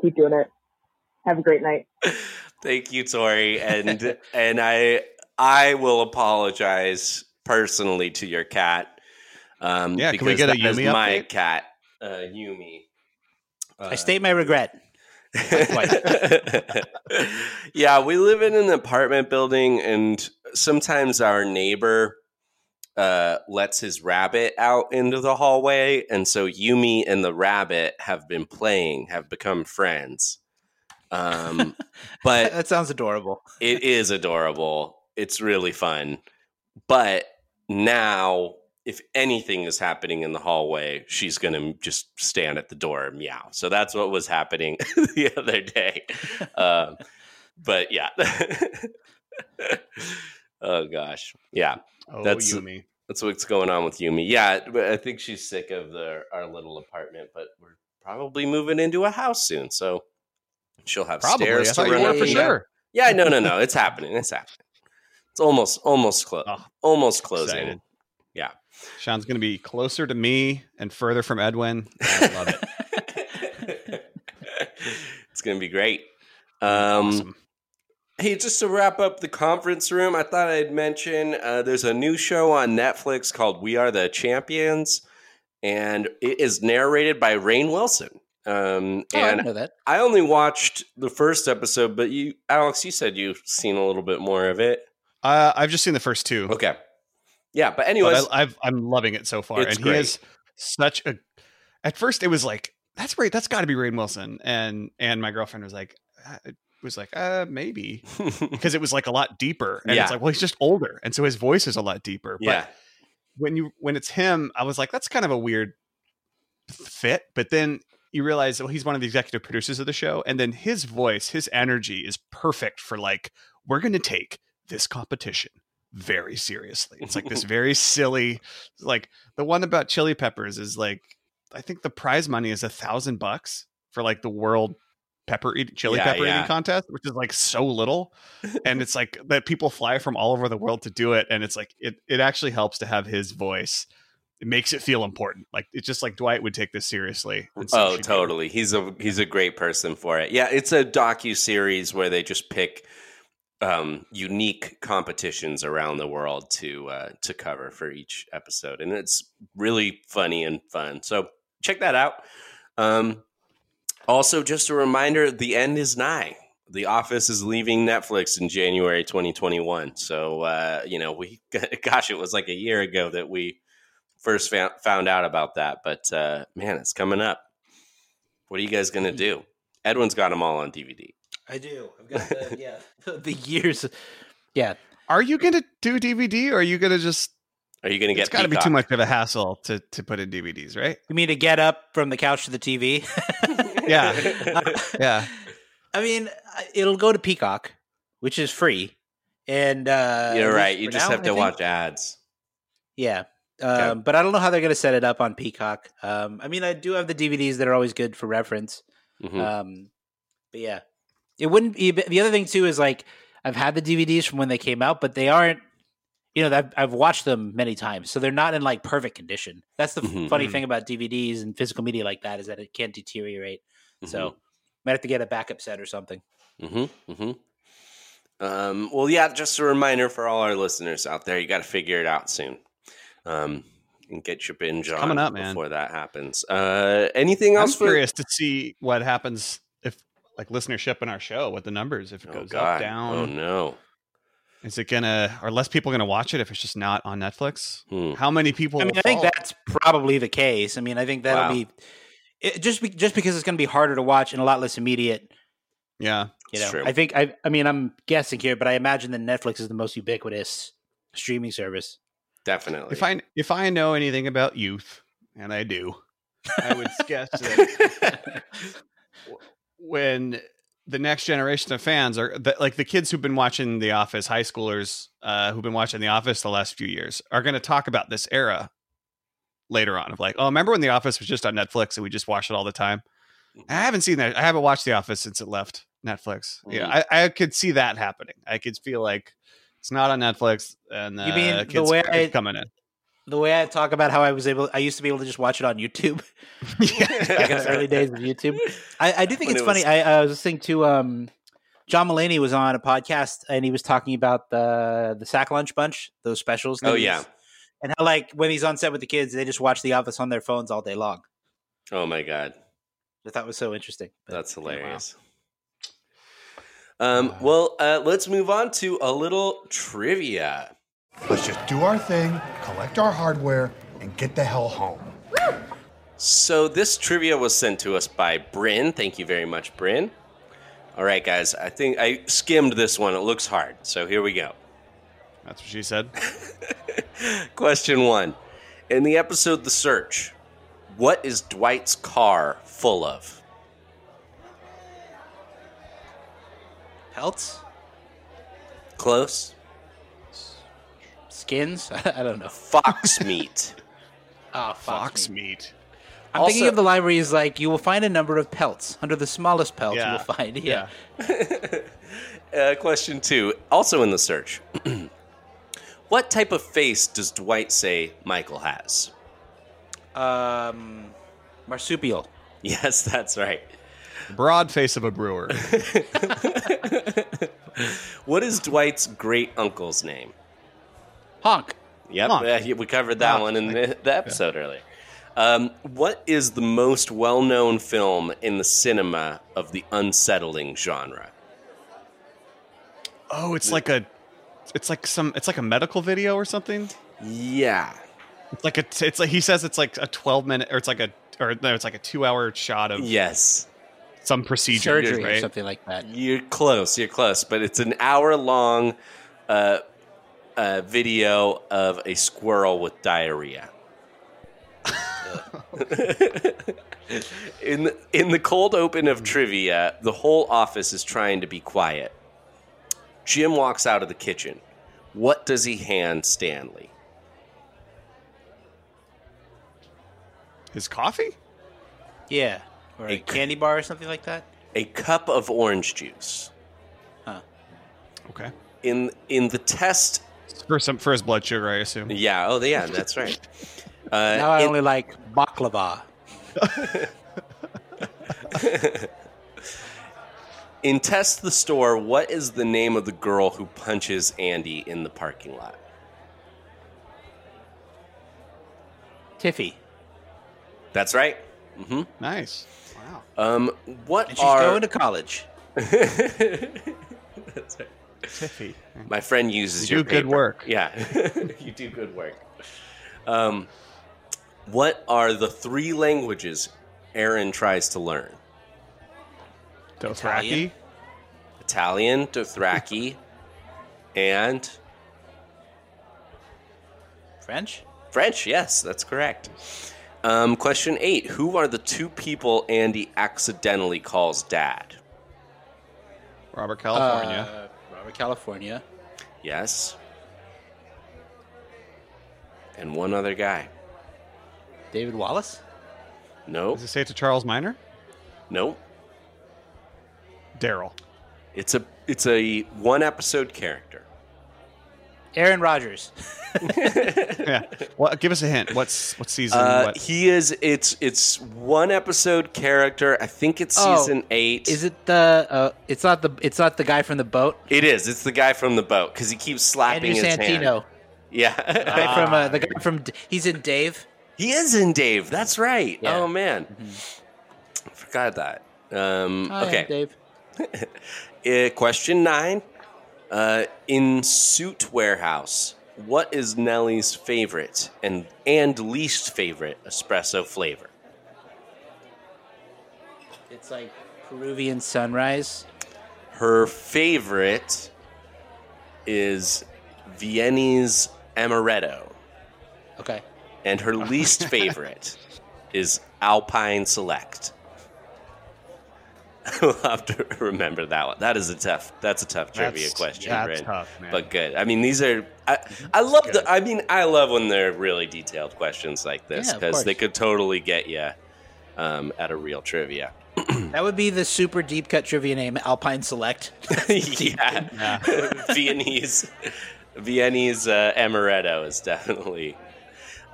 Keep doing it. Have a great night. Thank you, Tori, and and I I will apologize personally to your cat. Um, Yeah, can we get a that is Yumi my cat, uh, Yumi. I state my regret. yeah, we live in an apartment building, and sometimes our neighbor uh, lets his rabbit out into the hallway, and so Yumi and the rabbit have been playing, have become friends. Um, but that sounds adorable. it is adorable. It's really fun. But now, if anything is happening in the hallway, she's going to just stand at the door and meow. So that's what was happening the other day. Um, but yeah. oh, gosh. Yeah. Oh, That's- Yumi. That's what's going on with Yumi. Yeah. I think she's sick of the, our little apartment, but we're probably moving into a house soon. So she'll have Probably. Stairs to run up for sure. Yeah, no, no, no. It's happening. It's happening. It's almost almost close. Oh, almost closing. excited. Yeah. Sean's going to be closer to me and further from Edwin. I love it. it's gonna be great. Um, awesome. Hey, just to wrap up the conference room, I thought I'd mention uh, there's a new show on Netflix called We Are the Champions, and it is narrated by Rainn Wilson. Um, Oh, I and didn't know that. I only watched the first episode, but you, Alex, you said you've seen a little bit more of it. Uh, I've just seen the first two. Okay. Yeah, but but anyways, I, I've, I'm loving it so far, and great. he is such a. At first, it was like that's right, that's got to be Rainn Wilson, and and my girlfriend was like, uh, it was like, uh, maybe because it was like a lot deeper, and Yeah. it's like, well, he's just older, and so his voice is a lot deeper. But yeah, when you when it's him, I was like, that's kind of a weird fit. But then you realize, well, he's one of the executive producers of the show, and then his voice, his energy is perfect for like, we're going to take this competition very seriously. It's like this very silly, like the one about chili peppers is like, I think the prize money is a thousand bucks for like the world pepper eat, chili Yeah, pepper yeah. eating contest, which is like so little. and it's like that people fly from all over the world to do it. And it's like, it, it actually helps to have his voice. It makes it feel important. Like it's just like Dwight would take this seriously. so oh, totally. He's a he's a great person for it. Yeah, it's a docu series where they just pick um, unique competitions around the world to uh, to cover for each episode, and it's really funny and fun. So check that out. Um, also, just a reminder: the end is nigh. The Office is leaving Netflix in January 2021. So uh, you know, we gosh, it was like a year ago that we first found, out about that. But uh, man, it's coming up. What are you guys gonna do? Edwin's got them all on DVD. I do. I've got the, yeah the years. Yeah, Are you going to do DVD or are you going to just, Are you gonna get? it's got to be too much of a hassle to, to put in DVDs, right? you mean to get up from the couch to the TV? Yeah. Yeah. I mean, it'll go to Peacock, which is free, and uh, You're right. You just now, have to watch ads. Yeah. Um, But I don't know how they're going to set it up on Peacock. Um, I mean, I do have the DVDs that are always good for reference. Mhm. Um, but yeah, it wouldn't be. The other thing too is like I've had the DVDs from when they came out, but they aren't. You know, I've, I've watched them many times, so they're not in like perfect condition. That's the f- Mhm. funny thing about DVDs and physical media like that is that it can't deteriorate. So might have to get a backup set or something. Mm-hmm. Mm-hmm. Um, well, yeah. Just a reminder for all our listeners out there: you got to figure it out soon, um, and get your binge on coming up, man. before that happens. Uh, anything I'm else? for- curious to see what happens if like listenership in our show, what the numbers, if it Oh goes God! up, down. Oh no! Is it gonna are less people gonna watch it if it's just not on Netflix? Hmm. How many people I mean, will I think that's probably the case. I mean, I think that'll Wow. be it, just be, just because it's going to be harder to watch and a lot less immediate. Yeah. You know, true. I think I I mean I'm guessing here, but I imagine that Netflix is the most ubiquitous streaming service. Definitely. If I if I know anything about youth, and I do, I would guess that when the next generation of fans are the, like the kids who've been watching The Office, high schoolers uh, who've been watching The Office the last few years, are going to talk about this era later on of like, oh, remember when The Office was just on Netflix and we just watched it all the time? I haven't seen that. I haven't watched The Office since it left Netflix. Yeah, Mhm. I, I could see that happening. I could feel like it's not on Netflix, and uh, You mean the way I- coming in. The way I talk about how I was able, I used to be able to just watch it on YouTube. yeah, Back in the early days of YouTube. I, I do think When it's it funny. was- I, I was listening to um, John Mulaney was on a podcast and he was talking about the the sack lunch bunch, those specials. that Oh, yeah. and how like when he's on set with the kids, they just watch The Office on their phones all day long. oh my God! I thought was so interesting. But, That's yeah, wow. hilarious. Um, well, uh, let's move on to a little trivia. Let's just do our thing, collect our hardware, and get the hell home. So this trivia was sent to us by Bryn. Thank you very much, Bryn. All right, guys. I think I skimmed this one. It looks hard. So here we go. That's what she said. Question one. In the episode The Search, what is Dwight's car full of? Pelts, Close. Skins. I don't know. Fox meat. Oh, Fox meat. I'm thinking of the library as like you will find a number of pelts under the smallest pelt you will find. Yeah. Uh, question two. Also in The Search. what type of face does Dwight say Michael has? Um, marsupial. Yes, that's right. Broad face of a brewer. What is Dwight's great uncle's name? Honk. Yep, Honk. uh, we covered that Oh, one in the, the episode earlier. Um, what is the most well known film in the cinema of the unsettling genre? Oh, it's like a, it's like some, it's like a medical video or something. Yeah. It's like a, it's like he says it's like a twelve minute, or it's like a, or no, it's like a two hour shot of Yes. some procedure, Surgery or something like that. You're close. You're close. But it's an hour long uh, uh, video of a squirrel with diarrhea. in the, in the cold open of trivia, the whole office is trying to be quiet. Jim walks out of the kitchen. What does he hand Stanley? His coffee. Yeah. Or a A- candy bar or something like that. A cup of orange juice. Huh. Okay. In in the test, For some, for his blood sugar, I assume. yeah, oh yeah, that's right. Uh, now I in- only like baklava. In Test the Store, what is the name of the girl who punches Andy in the parking lot? Tiffy. That's right. Mm-hmm. Nice. Wow. Um, what And she's are going to college. That's right. Tiffy. My friend uses You your do good work. Yeah, you do good work. Um, what are the three languages Erin tries to learn? Dothraki. Italian, Dothraki, and French. French. Yes, that's correct. Um, question eight: Who are the two people Andy accidentally calls dad? Robert California. California. Yes. And one other guy. David Wallace. No, Does it say it to Charles Miner? no. Daryl. It's a it's a one episode character. Aaron Rodgers. yeah. Well, give us a hint. What's what season? Uh, what? he is. It's it's one episode character. I think it's Oh, season eight. Is it the? Uh, it's not the. It's not the guy from the boat. It is. It's the guy from the boat because he keeps slapping Andrew his Santino. hand. Yeah, The guy from uh, the guy from. He's in Dave. he is in Dave. That's right. Yeah. Oh man, i forgot that. Um, Hi, okay. Dave. Uh, question nine. Uh, in Suit Warehouse, what is Nellie's favorite and and least favorite espresso flavor? It's like Peruvian sunrise. Her favorite is Viennese amaretto, Okay. and her least favorite is Alpine Select. we'll have to remember that one. That is a tough. That's a tough trivia That's- question, that's Bryn, tough, man. but good. I mean, these are. I, I love the. I mean, I love when they're really detailed questions like this Yeah, because they could totally get you um, at a real trivia. That would be the super deep cut trivia name, Alpine Select. yeah, Viennese, Viennese uh, amaretto is definitely.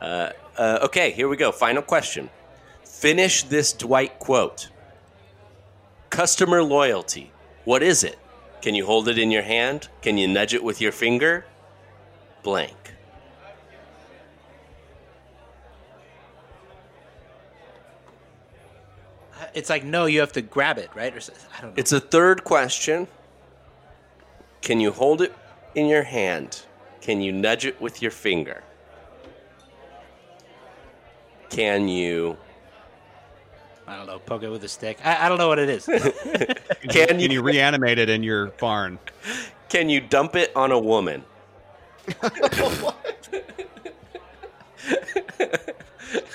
Uh, uh, okay, here we go. Final question. Finish this Dwight quote. Customer loyalty. What is it? Can you hold it in your hand? Can you nudge it with your finger? Blank. It's like no, you have to grab it, right? Or I don't know. It's a third question. Can you hold it in your hand? Can you nudge it with your finger? Can you I don't know. Poke it with a stick. I, I don't know what it is. can Can you you reanimate it in your barn? can you dump it on a woman?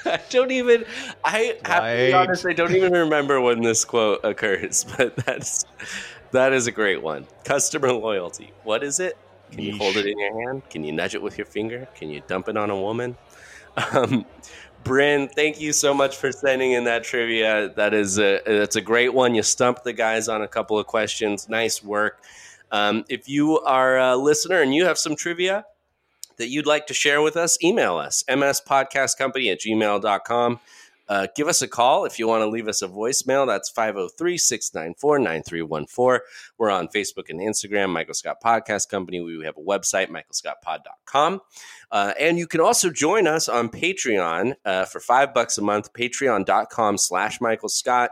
I don't even. I have to be honest. I don't even remember when this quote occurs, but that's that is a great one. Customer loyalty. What is it? Can you hold it in your hand? Can you nudge it with your finger? Can you dump it on a woman? Um, Bryn, thank you so much for sending in that trivia. That is a that's a great one. You stumped the guys on a couple of questions. Nice work. Um, if you are a listener and you have some trivia that you'd like to share with us, email us, mspodcastcompany at gmail.com. Uh, give us a call if you want to leave us a voicemail. That's 503 694 9314. We're on Facebook and Instagram, Michael Scott Podcast Company. We have a website, michaelscottpod.com. Uh, and you can also join us on Patreon uh, for five bucks a month, patreon.com slash Michael Scott.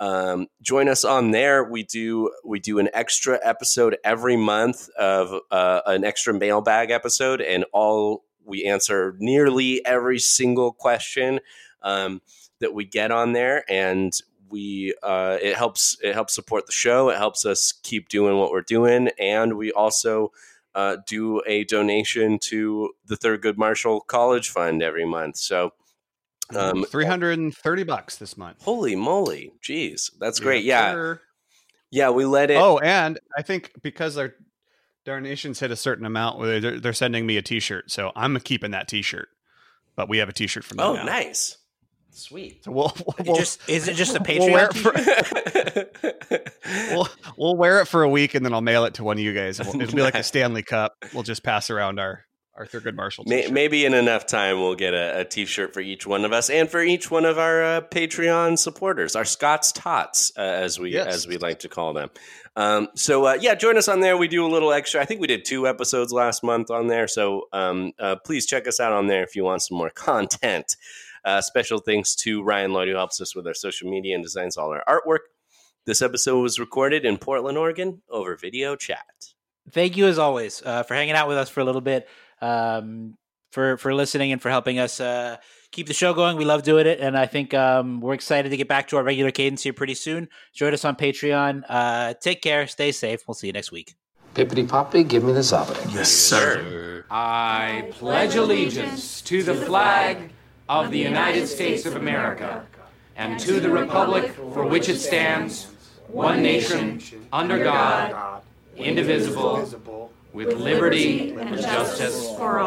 Um, join us on there. We do we do an extra episode every month of uh, an extra mailbag episode, and all we answer nearly every single question um, that we get on there, and we uh, it helps it helps support the show. It helps us keep doing what we're doing, and we also uh, do a donation to the Thurgood Marshall College Fund every month. So. Um, Three hundred and thirty bucks this month. Holy moly! Jeez, that's great. Yeah, sir. yeah, we let it. Oh, and I think because our donations hit a certain amount, they're, they're sending me a T-shirt, so I'm keeping that T-shirt. But we have a T-shirt from them. oh, now. nice, sweet. So we'll, It we'll, just is it just a we'll wear it for, we'll, we'll wear it for a week, and then I'll mail it to one of you guys. It'll, it'll be like a Stanley Cup. We'll just pass around our our Thurgood Marshall. T-shirt. maybe in enough time, we'll get a, a T-shirt for each one of us, and for each one of our uh, Patreon supporters, our Scott's Tots, uh, as we Yes. as we like to call them. Um, so uh, yeah, join us on there. We do a little extra. I think we did two episodes last month on there. So um, uh, please check us out on there if you want some more content. Uh, special thanks to Ryan Lloyd who helps us with our social media and designs all our artwork. This episode was recorded in Portland, Oregon, over video chat. Thank you as always uh, for hanging out with us for a little bit, um, for for listening and for helping us uh, keep the show going. We love doing it, and I think um, we're excited to get back to our regular cadence here pretty soon. Join us on Patreon. Uh, take care. Stay safe. We'll see you next week. Pippity poppy, give me the zobbity. Yes, sir. I pledge allegiance to the flag of the United States of America and to the republic for which it stands, one nation, under God, indivisible, with liberty and justice for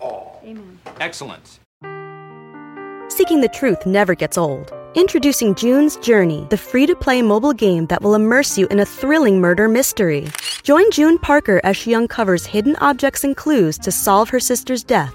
all. Amen. Excellent. Seeking the truth never gets old. Introducing June's Journey, the free to play mobile game that will immerse you in a thrilling murder mystery. Join June Parker as she uncovers hidden objects and clues to solve her sister's death